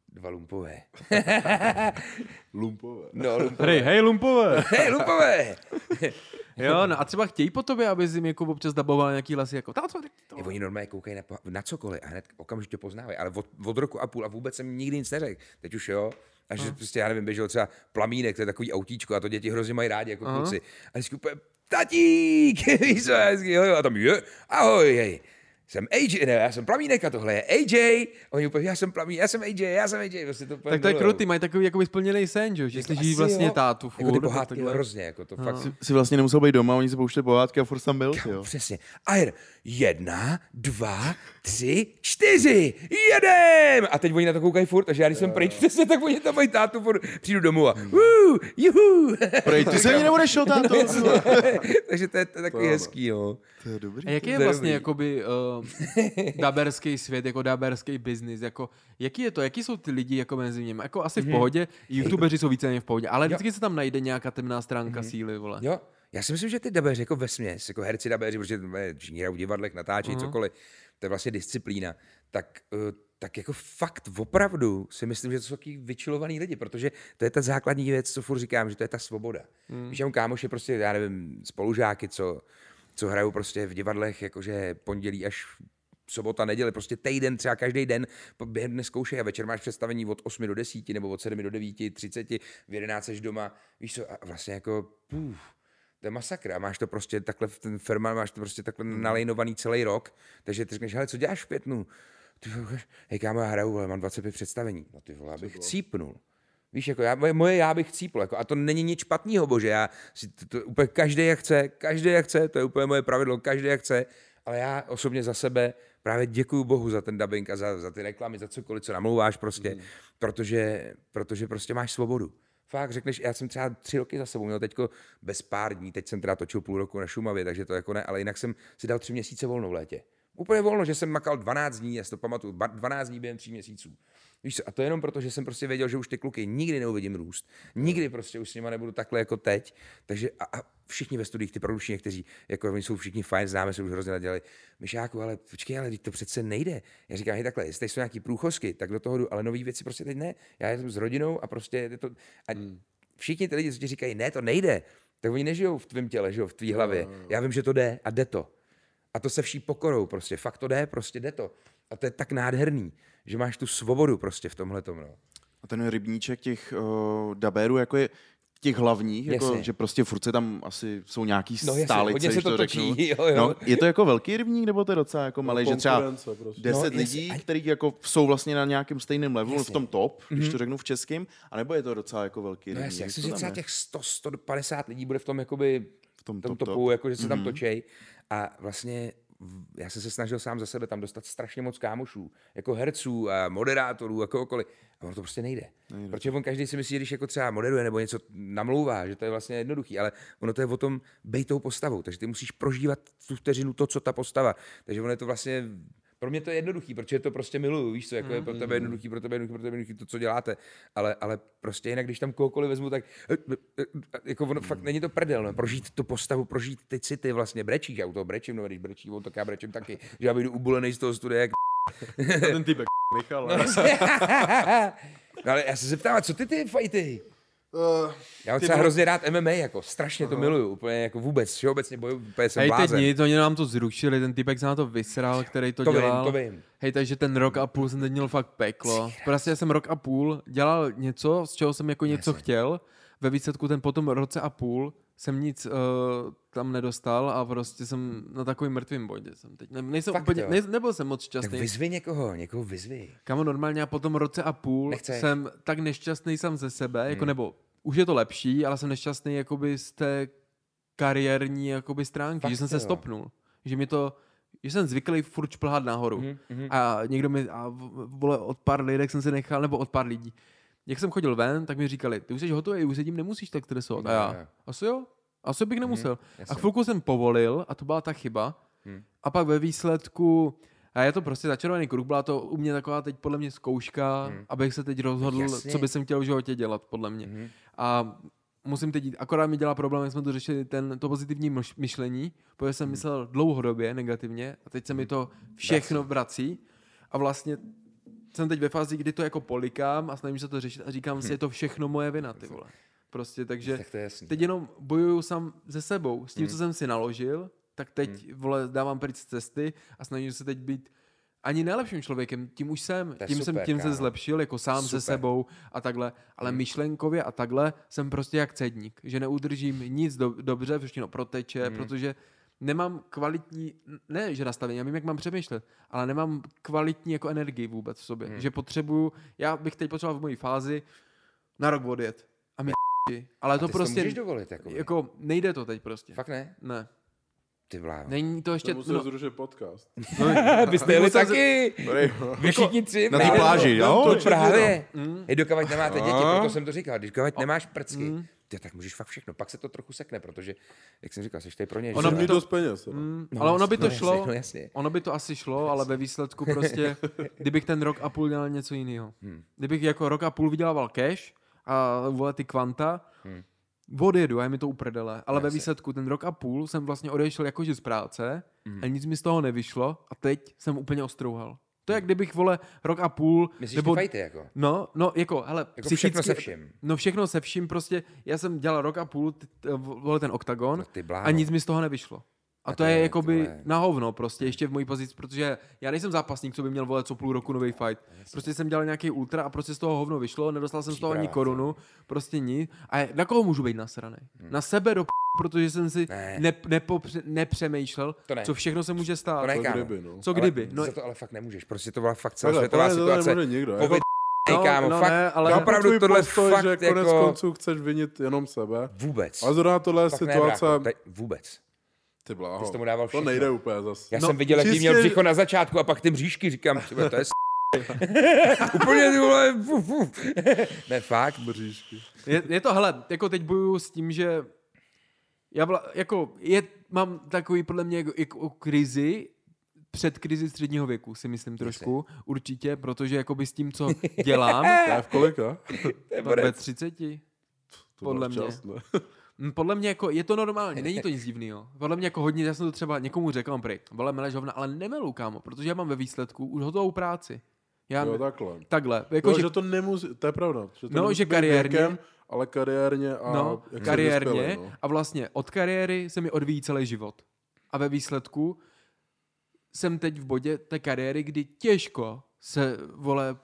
dva lumpové. Lumpové. No, lumpové. Hej, hej, lumpové. Hej, lumpové! Jo, no a třeba chtějí po tobě, aby jim jako občas daboval nějaký hlasy, jako táto, teď to. Je, oni normálně koukají na, na cokoliv a hned okamžitě poznávají, ale od, od roku a půl a vůbec jsem nikdy nic neřekl. Teď už jo. A že prostě, já nevím, běžel třeba plamínek, to je takový autíčko a to děti hrozně mají rádi jako kluci. A vždycky úplně, tatík, víš co, já vždycky, jo, jo, a tam je, ahoj, hej. Jsem AJ, ne, já jsem plamínek a tohle je AJ. Oni úplně, já jsem plamínek, já jsem AJ, já jsem AJ. Prostě to Tak to je krutý, mají takový jako splněný sen, že, jo, že Jako asi vlastně jo. tátu furt. Jako ty pohádky hrozně, jako to fakt. Si vlastně nemusel být doma, oni se pouštěli pohádky a furt tam byl, jo. Přesně. A jen jedna, dva, tři, čtyři, jedem! A teď oni na to koukají furt, takže já když jsem pryč, přesně tak oni tam mají tátu furt, přijdu domů a uh, juhu. Prej, ty se ani nebudeš šel, táto. takže to je, to je takový hezký, no. To je dobrý. A jaký je To je vlastně dobrý. jakoby uh, daberský svět, jako daberský biznis, jako jaký je to, jaký jsou ty lidi jako mezi nimi, jako asi v pohodě, youtubeři jsou víceméně v pohodě, ale vždycky se tam najde nějaká temná stránka síly, vole. Jo, já si myslím, že ty dabeři jako vesměs, jako herci dabeři, protože eh, všichni hrajou v divadlech, natáčí, cokoliv, to je vlastně disciplína, tak, uh, tak jako fakt opravdu si myslím, že to jsou taky vyčilovaný lidi, protože to je ta základní věc, co furt říkám, že to je ta svoboda. Mm. Víš, mám kámoše prostě, já nevím, spolužáky, co, co hrajou prostě v divadlech, jakože pondělí až sobota, neděle, prostě týden, třeba každý den během dne zkoušej a večer máš představení od 8 do 10 nebo od 7 do 9, 30, v 11 jsi doma, víš co, a vlastně jako, puf, to je masakr a máš to prostě takhle, ten firma, máš to prostě takhle nalejnovaný celý rok, takže ty řekneš, hele, co děláš v květnu? Ty hej, kámo, já hraju, ale mám 25 představení. No ty vole, abych cípnul. Víš, jako já, moje, já bych cípl, jako, a to není nic špatného, bože, já si to, to úplně každý jak chce, každý jak chce, to je úplně moje pravidlo, každý jak chce, ale já osobně za sebe právě děkuju Bohu za ten dubbing a za, za ty reklamy, za cokoliv, co namlouváš prostě, mm. protože, protože prostě máš svobodu. Fakt řekneš, já jsem třeba tři roky za sebou měl teďko bez pár dní, teď jsem teda točil půl roku na Šumavě, takže to jako ne, ale jinak jsem si dal tři měsíce volno v létě. Úplně volno, že jsem makal 12 dní, já si to pamatuju, ba- 12 dní během tří měsíců. Víš co, a to jenom proto, že jsem prostě věděl, že už ty kluky nikdy neuvidím růst. Nikdy prostě už s nima nebudu takhle jako teď. Takže a, a všichni ve studiích, ty produkční, kteří jako oni jsou všichni fajn, známe se už hrozně nadělali. Myšáku, ale počkej, ale teď to přece nejde. Já říkám, hej, takhle, jestli jsou nějaký průchozky, tak do toho jdu, ale nový věci prostě teď ne. Já jsem s rodinou a prostě je to. A všichni ty lidi, co ti říkají, ne, to nejde, tak oni nežijou v tvém těle, žijou v tvý hlavě. Já vím, že to jde a jde to. A to se vší pokorou prostě. Fakt to jde, prostě jde to. A to je tak nádherný, že máš tu svobodu prostě v tomhle no. A ten rybníček těch uh, dabérů, jako je těch hlavních, jako, Jasně. že prostě furt se tam asi jsou nějaký No jasně, stálice, hodně se když to to točí, jo, jo. No, je to jako velký rybník, nebo to je docela jako malý, že třeba prostě. 10 No, lidí, a- kteří jako jsou vlastně na nějakém stejném levelu v Jasně. tom top, když to řeknu v českém, anebo je to docela jako velký No rybník? jasně, jak si třeba těch 100, 150 lidí bude v tom jakoby V tom v tom top, topu, top. jako že se tam točej. A vlastně v- já jsem se snažil sám za sebe tam dostat strašně moc kámošů, jako herců a moderátorů a kohokoliv. A ono to prostě nejde. nejde. Protože on každý si myslí, když jako třeba moderuje nebo něco namlouvá, že to je vlastně jednoduchý, ale ono to je o tom být tou postavou. Takže ty musíš prožívat tu vteřinu to, co ta postava. Takže ono je to vlastně pro mě to je jednoduchý, protože to prostě miluju, víš co, jako je pro tebe jednoduchý, pro tebe jednoduchý, pro tebe jednoduchý to, co děláte, ale, ale prostě jinak, když tam kohokoliv vezmu, tak jako ono, fakt není to prdel, no. prožít tu postavu, prožít ty city vlastně, brečíš, já u toho brečím, no, když brečí, on, tak já brečím taky, že já vyjdu ubulený z toho studia, jak Ten typek, Michal. no, ale já se zeptám, co ty ty fajty? Uh, Já třeba hrozně rád MMA, jako strašně to miluju, úplně jako vůbec, všeobecně boju, úplně jsem Hej, teď nic, oni nám to zrušili, ten typek se na to vysral, který to, To vím, dělal. to vím. Hej, takže ten rok a půl jsem teď měl fakt peklo. Prostě jsem rok a půl dělal něco, z čeho jsem jako něco Jasně. chtěl. Ve výsledku ten potom roce a půl jsem nic uh, tam nedostal a prostě jsem na takovým mrtvým bodě jsem teď. Ne, nejsem Fakt, úplně, ne, nebyl jsem moc Tak šťastný. vyzvi někoho, někoho vyzvi. Kamo normálně a potom roce a půl Nechceš. jsem tak nešťastný sám ze sebe, Hmm. jako nebo už je to lepší, ale jsem nešťastný jakoby z té kariérní jakoby stránky, Fakt že jsem se stopnul. Že mi to, že jsem zvyklý furt šplhat nahoru. Mhm, mhm. A někdo mi, a vole, od pár lidek jsem se nechal, nebo od pár lidí. Jak jsem chodil ven, tak mi říkali, ty už jsi hotový, už se tím nemusíš tak stresovat. A já, asi jo, asi bych nemusel. A Mhm, jasně. chvilku jsem povolil a to byla ta chyba. Hmm. A pak ve výsledku, a je to prostě začarovaný kruh, byla to u mě taková teď podle mě zkouška, Hmm. abych se teď rozhodl, Jasně. co bych jsem chtěl v životě dělat, podle mě. Mhm. A musím teď jít, akorát mi dělá problém, jak jsme to řešili, ten, to pozitivní myš- myšlení, protože Hmm. jsem myslel dlouhodobě negativně a teď se mi to všechno vrací a vlastně jsem teď ve fázi, kdy to jako polikám a snažím se to řešit a říkám si, je to všechno moje vina, ty vole. Prostě, takže Tak to je jasný. teď jenom bojuju sám se sebou, s tím, Hmm. co jsem si naložil, tak teď, vole, dávám pryč z cesty a snažím se teď být ani nejlepším člověkem, tím už jsem, tím jsem super, tím se kámo. zlepšil, jako sám Super. se sebou a takhle, ale Hmm. myšlenkově a takhle jsem prostě jak cedník, že neudržím nic do, dobře, všechno proteče, Hmm. protože nemám kvalitní, ne že nastavení, já vím, jak mám přemýšlet, ale nemám kvalitní jako energii vůbec v sobě, Hmm. že potřebuju, já bych teď potřeboval v mojí fázi na rok odjet a mi ale to Ty si prostě, to můžeš dovolit, jako, jako nejde to teď prostě. Fakt ne? Ne. Ty bláho. Není to ještě... Musel No, no. zrušit podcast. Vy jste jeli taky. Vy všichni tři. na té pláži, jo? To právě. Mm. Hej, dokavať nemáte děti, A? proto jsem to říkal. Když dokavať nemáš prcky, Mm. Ty, tak můžeš fakt všechno. Pak se to trochu sekne, protože, jak jsem říkal, jsi tady pro ně. Ono že- by to- dost peněz. No. mm, No, ale ono by to no, jasně, šlo, No jasně. ono by to asi šlo, ale ve výsledku prostě, kdybych ten rok a půl dělal něco jiného. Hmm. Kdybych jako rok a půl vydělával cash a vole ty kvanta, Hmm. odjedu a je mi to uprdele. Ale ve Jasně. výsledku ten rok a půl jsem vlastně odešel jakože z práce Hmm. a nic mi z toho nevyšlo a teď jsem úplně ostrouhal. To je, jak kdybych, vole, rok a půl, Myslíš nebo ty fajty, jako? No, no, jako, hele, Jako psychicky, všechno se vším. No všechno se vším, prostě, já jsem dělal rok a půl, vole, ten oktagon No ty a nic mi z toho nevyšlo. A, to to je je, jakoby na hovno prostě, ještě v mojí pozici, protože já nejsem zápasník, co by měl volet co půl roku nový fight. Prostě jsem dělal nějaký ultra a prostě z toho hovno vyšlo, nedostal jsem z toho ani korunu, prostě nic. A na koho můžu být nasraný? Na sebe do p- protože jsem si Hmm. Ne. ne, nepopře, nepřemýšlel, To ne. co všechno se může stát. To ne, Co kdyby, no. Co kdyby? Ale No, za to ale fakt nemůžeš. Prostě to byla fakt celosvětová to to situace. nemůže nikdo. Jako, Covid, No, kámo, no fakt. ne, ale- Chápu opravdu tohle postoj, fakt že konec jako... konců chceš vinit jenom sebe. Vůbec. Ale zrovna tohle je situace, teď vůbec. Ty bláho, Ty jsi tomu dával to všechno. nejde úplně zase. Já No, jsem viděl, jak čistě- měl břicho na začátku a pak ty bříšky, říkám, tyhle, to je s... Úplně ty vole, fu, fu. Ne, fakt. Bříšky. Je, je to, hele, jako teď bojuju s tím, že já vla, jako je, mám takový podle mě jako, jako krizi, před krizi středního věku si myslím trošku, určitě, protože jakoby s tím, co dělám, To je v kolika? To ve borec. 30, To Podle mě. Čas, podle mě jako, je to normální, není to nic divného. Podle mě jako hodně, já jsem to třeba někomu řekl, mám prej, vole, meleš hovna, ale nemelu, kámo, protože já mám ve výsledku už hotovou práci. Já, Jo, takhle. takhle, jako, Jo, že, že to nemusí, to je pravda. Že to No, že kariérně- Věkem, ale kariérně a no, kariérně vyspělej, no. a vlastně od kariéry se mi odvíjí celý život. A ve výsledku jsem teď v bodě té kariéry, kdy těžko se, vole,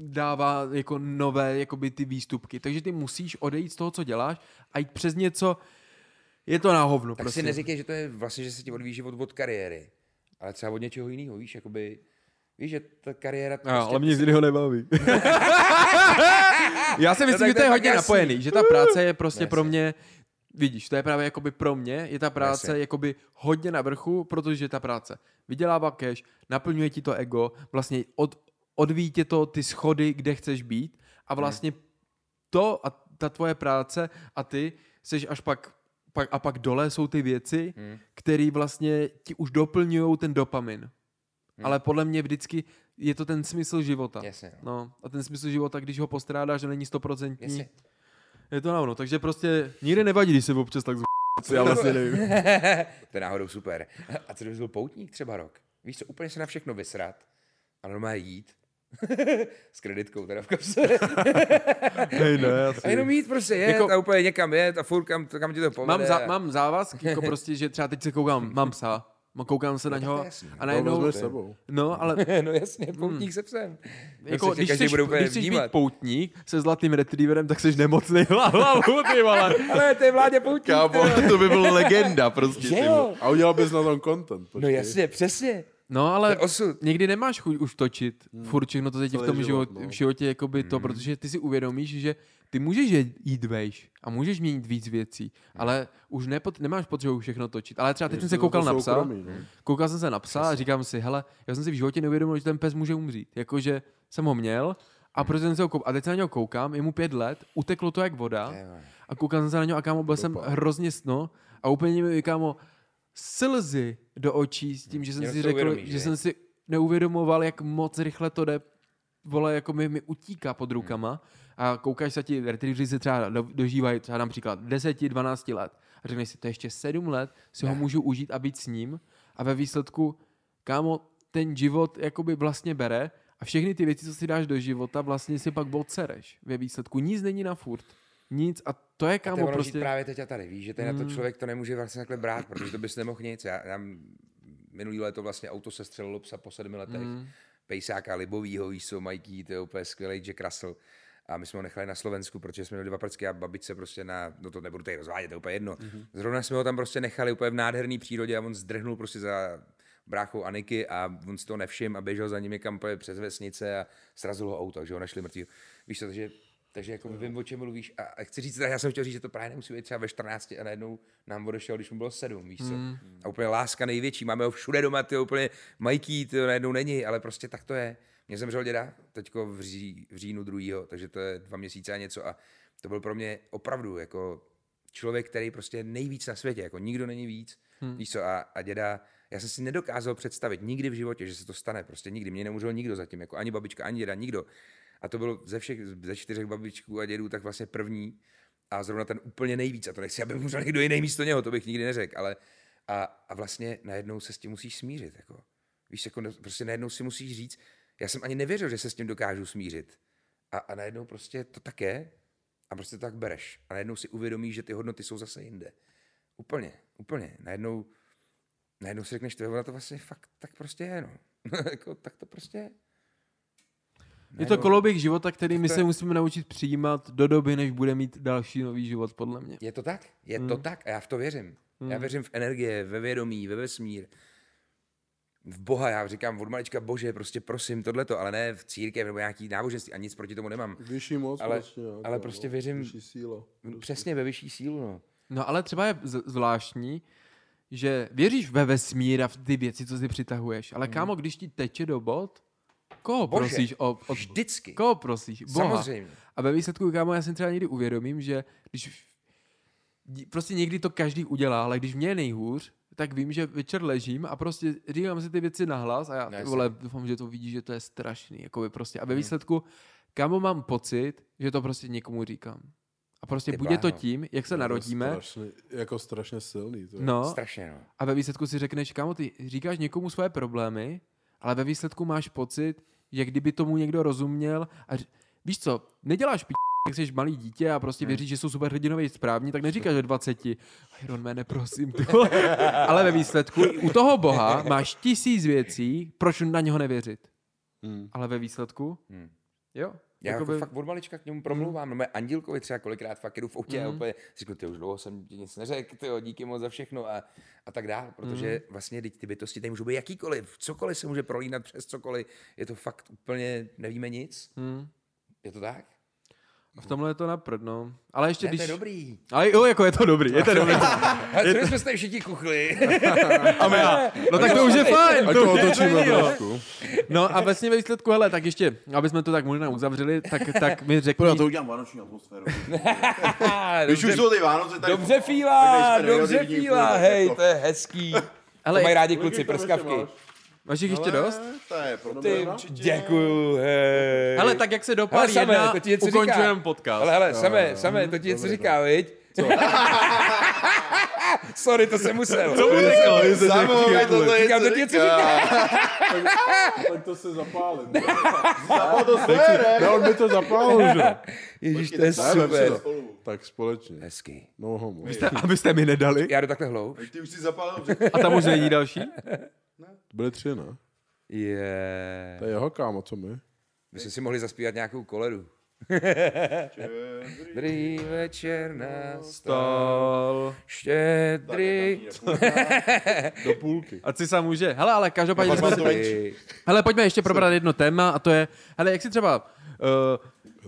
dává jako nové jakoby ty výstupky. Takže ty musíš odejít z toho, co děláš a jít přes něco, je to na hovno. Tak prostě. si neříkej, že to je vlastně, že se ti odvíjí život od kariéry. Ale třeba od něčeho jiného, víš, jakoby... Víš, že ta kariéra... No, ale mě z jiného nebaví. Já si myslím, tak že to je hodně jasný. napojený, že ta práce je prostě Jasně. pro mě, vidíš, to je právě jakoby pro mě, je ta práce Jasně. jakoby hodně na vrchu, protože ta práce vydělává cash, naplňuje ti to ego, vlastně od, odvíjí tě to ty schody, kde chceš být a vlastně to a ta tvoje práce a ty seš až pak, pak a pak dole jsou ty věci, Hmm. které vlastně ti už doplňují ten dopamin. Ale podle mě vždycky je to ten smysl života. Jasně, no. No, a ten smysl života, když ho postrádáš, že není stoprocentní, Jasně. je to na ono. Takže prostě nikdy nevadí, když se občas tak z... co já vlastně nevím. to je náhodou super. A co kdyby byl poutník třeba rok? Víš co, úplně se na všechno vysrat a normálně jít. S kreditkou teda v kapse. Hej, ne, asi. A jenom jít prostě, jet Jako- a úplně někam jet a furt kam, kam ti to povede. Mám, zá, mám závazky, jako prostě, že třeba teď se koukám, mám psa, mám- koukám se na tak to něho a To najednou, vezmeš sebou. no, ale no jasně, poutník se psem. jako, Prostě když chceš, když chceš být vnímat. poutník se zlatým retrieverem, tak jsi nemocný hlavu, ty vole. Ale to je vládě poutník. Kámo, to by byla legenda prostě. A udělal bys na tom content. No počkej. jasně, přesně. No ale osud. někdy nemáš chuť už točit furt všechno, to ti v tom život, život, no. v životě jakoby to, protože ty si uvědomíš, že ty můžeš je- jít vejš a můžeš měnit víc věcí, ale už nepot, nemáš potřebu všechno točit. Ale třeba teď jsem se koukal na psa, no. koukal jsem se na psa a říkám si, hele, já jsem si v životě neuvědomil, že ten pes může umřít. Jakože jsem ho měl a protože jsem se ho kou... a teď se na něho koukám, je mu pět let, uteklo to jak voda a koukal jsem se na něho a kámo, byl jsem hrozně sno a úplně mi kámo slzy do očí s tím, že jsem Jenom si řekl, uvědomíš, že že? jsem si neuvědomoval, jak moc rychle to jde, vole, jako mi, mi utíká pod rukama a koukáš se ti, retrievři se třeba do, dožívají třeba například 10-12 let a řekneš si, to je ještě 7 let, si ho můžu užít a být s ním a ve výsledku, kámo, ten život jakoby vlastně bere a všechny ty věci, co si dáš do života, vlastně si pak odsereš ve výsledku. Nic není na furt. Nic a to je A kámo žít prostě... právě teď a tady, víš, že ten na to člověk to nemůže vlastně takhle brát, protože to bys nemohl nic. Já, já minulý léto vlastně auto se střelilo psa po sedmi letech. Mm. Pejsáka Libovýho, víš co, Mikey, to je úplně skvělý Jack Russell. A my jsme ho nechali na Slovensku, protože jsme měli dva prcky a babičce prostě na, no to nebudu tady rozvádět, to je úplně jedno. Mm-hmm. Zrovna jsme ho tam prostě nechali úplně v nádherné přírodě a on zdrhnul prostě za bráchou Aniky a on si to nevšim a běžel za někam úplně přes vesnice a srazil ho auto, že ho našli mrtvý. Víš co, takže takže jako vím, o čem mluvíš. A, a chci říct, já jsem chtěl říct, že to právě nemusí být třeba ve 14 a najednou nám odešel, když mu bylo 7, víš co. Mm. A úplně láska největší, máme ho všude doma, ty úplně majký, ty najednou není, ale prostě tak to je. Mě zemřel děda, teďko v, ří, v říjnu druhýho, takže to je dva měsíce a něco a to byl pro mě opravdu jako člověk, který prostě je nejvíc na světě, jako nikdo není víc, hmm. víš co, a, a děda, já jsem si nedokázal představit nikdy v životě, že se to stane, prostě nikdy, mě nemůžel nikdo zatím, jako ani babička, ani děda, nikdo. A to bylo ze všech, ze čtyřech babičků a dědů, tak vlastně první a zrovna ten úplně nejvíc, a to nechci, aby umřel někdo jiný místo něho, to bych nikdy neřekl, ale a, a vlastně najednou se s tím musíš smířit, jako. Víš, jako prostě najednou si musíš říct, já jsem ani nevěřil, že se s tím dokážu smířit. A, a najednou prostě to tak je a prostě to tak bereš. A najednou si uvědomíš, že ty hodnoty jsou zase jinde. Úplně, úplně. Najednou, najednou si řekneš, ona to vlastně fakt tak prostě je, no. jako, tak to prostě je. Je to koloběh života, který my se musíme naučit přijímat do doby, než bude mít další nový život, podle mě. Je to tak? Je to tak a já v to věřím. Já věřím v energie, ve vědomí, ve vesmír, v Boha, já říkám od malička Bože, prostě prosím tohleto, ale ne v církev nebo nějaký náboženství a nic proti tomu nemám. Vyšší moc Ale- prostě. nějaká, ale prostě no. věřím- Vyšší síla. Přesně ve vyšší sílu, no. No ale třeba je zvláštní, že věříš ve vesmír a v ty věci, co si přitahuješ, ale kámo, když ti teče do bod, koho Bože, prosíš o, o Vždycky. Koho prosíš? Boha. Samozřejmě. A ve výsledku, kámo, já si třeba někdy uvědomím, že když prostě někdy to každý udělá, ale když mě je nejhůř, tak vím, že večer ležím a prostě říkám si ty věci nahlas a já, No, ty jasně. vole, doufám, že to vidí, že to je strašný, jako by prostě. A ve výsledku, kámo, mám pocit, že to prostě někomu říkám. A prostě bude to tím, jak se narodíme, Strašně, jako strašně silný. To je. no, Strašně, no. a ve výsledku si řekneš, kámo, ty říkáš někomu svoje problémy, ale ve výsledku máš pocit, že kdyby tomu někdo rozuměl a ř- víš co, neděláš p***, jak jsi malý dítě a prostě věříš, že jsou super hrdinové správní, tak neříkáš že 20. Iron Man, prosím. Ale ve výsledku u toho boha máš tisíc věcí, proč na něho nevěřit. Hmm. Ale ve výsledku, Hmm. jo. Já jakoby- jako fakt od malička k němu promluvám. No, mé Andílkovi třeba kolikrát fakt jdu v autě a úplně si říkám, ty už dlouho jsem ti nic neřekl, tyjo, díky moc za všechno a, a tak dál, protože vlastně teď ty bytosti tady můžou být jakýkoliv, cokoliv se může prolínat přes cokoliv, je to fakt úplně, nevíme nic. Hmm. Je to tak? V tomhle je to naprd, no. Ale ještě Ne, když... to je dobrý. Ale jo, jako je to dobrý, je to dobrý. Ale co my jsme se tady všichni kuchli? A my, no tak to už je fajn. Ať to otočíme trošku. No a vlastně ve výsledku, hele, tak ještě, aby jsme to tak možná uzavřeli, tak, tak mi řekni... Já to udělám vánoční atmosféru. Když už dobře, jsou ty Vánoce, tak... dobře nejsme dobře furt, hej, jako- to je hezký. Ale to mají rádi kluci, prskavky. Máš? jich ještě Ale dost? To je pro Ty, mě. děkuju, hej. Hele, tak jak se Hele, jedna, to ti něco ukončujeme říká. podcast. Ale hele, samé, samé, to ti něco říká, viď? Sorry, to jsem musel. Co mu Samo, to to Říkám, to ti něco říká. Tak to se zapálím. Samo to sfére. Ne, on by to zapálil, že? Ježíš, to je super. to. Tak společně. Hezký. No homo. Abyste mi nedali. Já jdu takhle hloub. Ty už si zapálil. že- A tam už není další? Byli tři, ne? Je. To je jeho kámo, co my? My jsme si mohli zaspívat nějakou koledu. Štědrý večer na stál, Stal. štědrý... Do půlky. Ať si sám může. Hele, ale každopádně jsme venčí. Hele, pojďme ještě probrat jedno téma a to je, hele, jak si třeba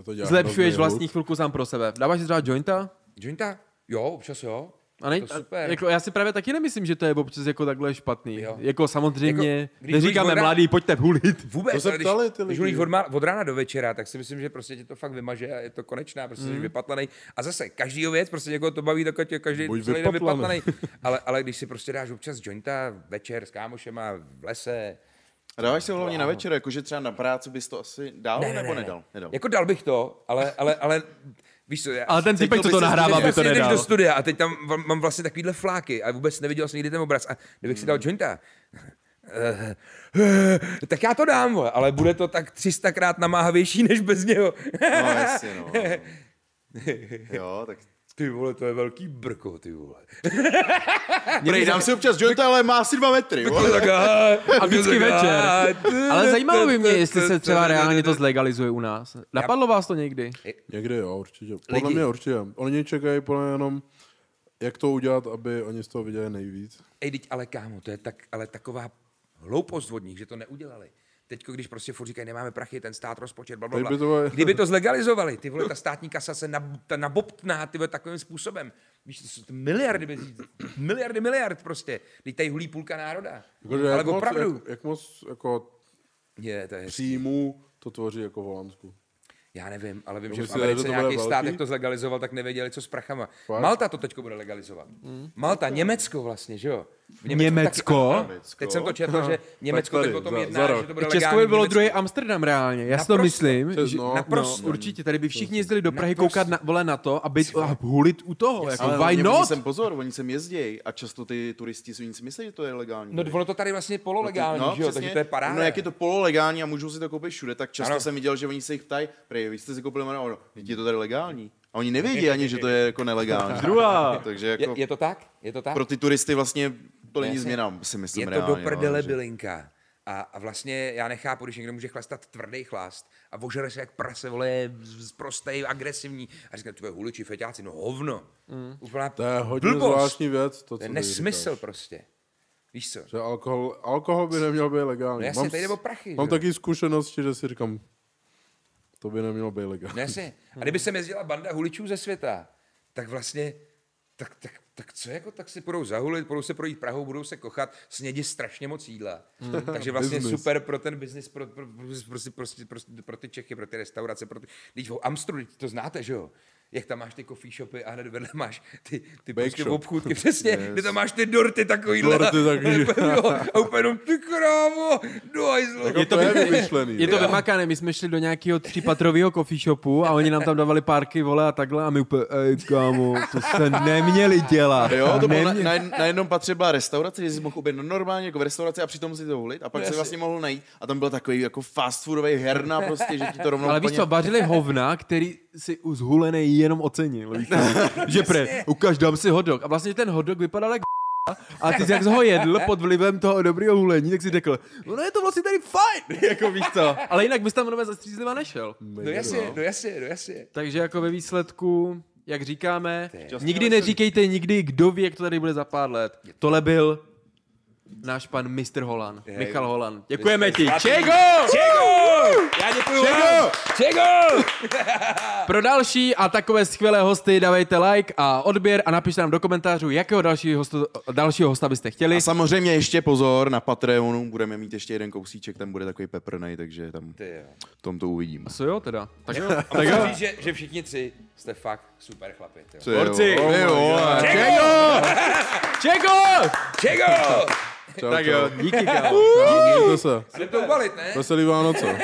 uh, zlepšuješ vlastní chvilku sám pro sebe. Dáváš si třeba jointa? Jointa? Jo, občas jo. A nej, To super. A, jako, já si právě taky nemyslím, že to je občas jako takhle špatný. Jo. Jako samozřejmě, Jako, když neříkáme o mladý, pojďte hulit. Vůbec, To se když, ptali ty když lidi. mluvíš od, od rána do večera, tak si myslím, že prostě tě to fakt vymaže a je to konečná, prostě mm. jsi vypatlaný. A zase každýho věc, prostě někoho to baví, dokud je každý Buď celý den vypatlaný. ale, ale když si prostě dáš občas jointa večer s kámošema v lese, A dáváš si ho hlavně na večer, jakože třeba na práci bys to asi dal nebo nedal? nedal. Jako dal bych to, ale, ale, ale víš co, já, Ale ten typek, co bys to nahrává, by to jdeš nedal. do studia a teď tam mám vlastně takovýhle fláky a vůbec neviděl jsem nikdy ten obraz. A kdybych si dal jointa, eh, tak já to dám, vole, ale bude to tak 300 krát namáhavější než bez něho. No jasně, no. Jo, tak Ty vole, to je velký brko, ty vole. Prej, dám si občas jointa, ale má asi dva metry. jo. Tak, A vždycky večer. Ale zajímalo by mě, jestli se třeba reálně to zlegalizuje u nás. Napadlo vás to někdy? Někdy jo, určitě. Podle Lidi. mě určitě. Oni čekají podle jenom, jak to udělat, aby oni z toho viděli nejvíc. Ej, teď, ale kámo, to je tak, ale taková hloupost od nich, že to neudělali. Teď, když prostě furt říkají, nemáme prachy, ten stát rozpočet, bla, bla, Teď bla. Kdyby to zlegalizovali, ty vole, ta státní kasa se nab, ta nabobtná, ty vole, takovým způsobem. Víš, to jsou to miliardy, miliardy, miliard prostě. Teď tady hulí půlka národa. Jakože ale jak, moc, opravdu. jak, jak moc jako Je, to je, příjmů to tvoří jako v Holandsku. já nevím, ale vím, To že v Americe nějaký velký? stát, jak to zlegalizoval, tak nevěděli, co s prachama. Fakt? Malta to teďko bude legalizovat. Malta, Německo vlastně, že jo? V Německo? Taky, teď jsem to četl, že Německo tady, teď o tom za- jedná, za že to bude Česko legální by bylo Německu. druhý Amsterdam reálně. Já si to myslím. Že, no. Naprosto. No, určitě, tady by všichni jezdili do Prahy Naprosto. koukat na, vole na to a, být, a hulit u toho. Jako, Ale why oni not? sem pozor, oni sem jezdí a často ty turisti si nic myslí, že to je legální. No ono to tady vlastně pololegální, no, že jo, přesně. takže to je paráda. No, jak je to pololegální a můžou si to koupit všude, tak často Ano. jsem viděl, že oni se jich ptají, prej, vy jste si koupili marihuanu, no, teď je to tady legální. A oni nevědí ani, že to je jako nelegální. Druhá. Takže je, jako je, to tak? Je to tak? pro ty turisty vlastně to není změna, si myslím je to reálně, do prdele no, že- bylinka. A, a vlastně já nechápu, když někdo může chlastat tvrdý chlast a ožere se jak prase, vole, je z- prostej, agresivní. A říká, tvoje huliči, feťáci, no hovno. Mm. Úplná To je hodně blbost. zvláštní věc. To, To je co nesmysl říkáš. prostě. Víš co? Že alkohol, alkohol by neměl být legální. No jasně, mám, tady prachy, Mám taky zkušenosti, že si říkám, to by nemělo být legální. No jasně. A kdyby se jezdila banda huličů ze světa, tak vlastně, tak, tak, tak co jako, tak si budou zahulit, budou se projít Prahou, budou se kochat, snědí strašně moc jídla. Takže vlastně Business. super pro ten biznis, pro, pro, pro, prostě, prostě, prostě, pro ty Čechy, pro ty restaurace, pro ty, když v Amstru, to znáte, že jo? Jak tam máš ty coffee shopy a hned vedle máš ty, ty Bake prostě shop. obchůdky, přesně, yes. kde tam máš ty dorty takovýhle. Dorty taky. jo, a úplně jenom, ty krávo, do hajzlu. Jako to je vymyšlený. Je to vymakané, my jsme šli do nějakého třípatrového coffee shopu a oni nám tam dávali párky, vole a takhle a my úplně, ej kámo, to se neměli dělat. Jo, to bylo na, na, na, jednom patře byla restaurace, že jsi mohl objednat normálně jako v restauraci a přitom si to hulit a pak si vlastně mohl najít a tam byl takový jako fast foodový herna prostě, že ti to rovnou Ale víš co, vařili hovna, který si u zhulenej jenom ocenil. Víš že pre, ukaž, dám si hotdog. A vlastně ten hotdog vypadal jak a ty jak jsi ho jedl pod vlivem toho dobrého hulení, tak si řekl, no je to vlastně tady fajn, jako víš co. Ale jinak bys tam nové zastřízliva nešel. No jasně, no jasně, no jasně. Takže jako ve výsledku, jak říkáme, nikdy neříkejte nikdy, kdo ví, jak to tady bude za pár let. Tohle byl náš pan Mr. Holan, Michal Holan. Děkujeme ti. Čego! Čego! Já děkuju vám. Čego! Pro další a takové skvělé hosty dávejte like a odběr a napište nám do komentářů, jakého dalšího, hostu, dalšího hosta byste chtěli. A samozřejmě ještě pozor, na Patreonu budeme mít ještě jeden kousíček, ten bude takový peprnej, takže tam tom to uvidím. Co jo teda? Tak jo. Tak Tak jo. říct, že, že všichni tři jste fakt super chlapi. Oh my Jo, God. Čego! Čego! Čau, Tak čau. jo, díky kámo. Mějte se. Jdem to ubalit, ne? Veselý Vánoce.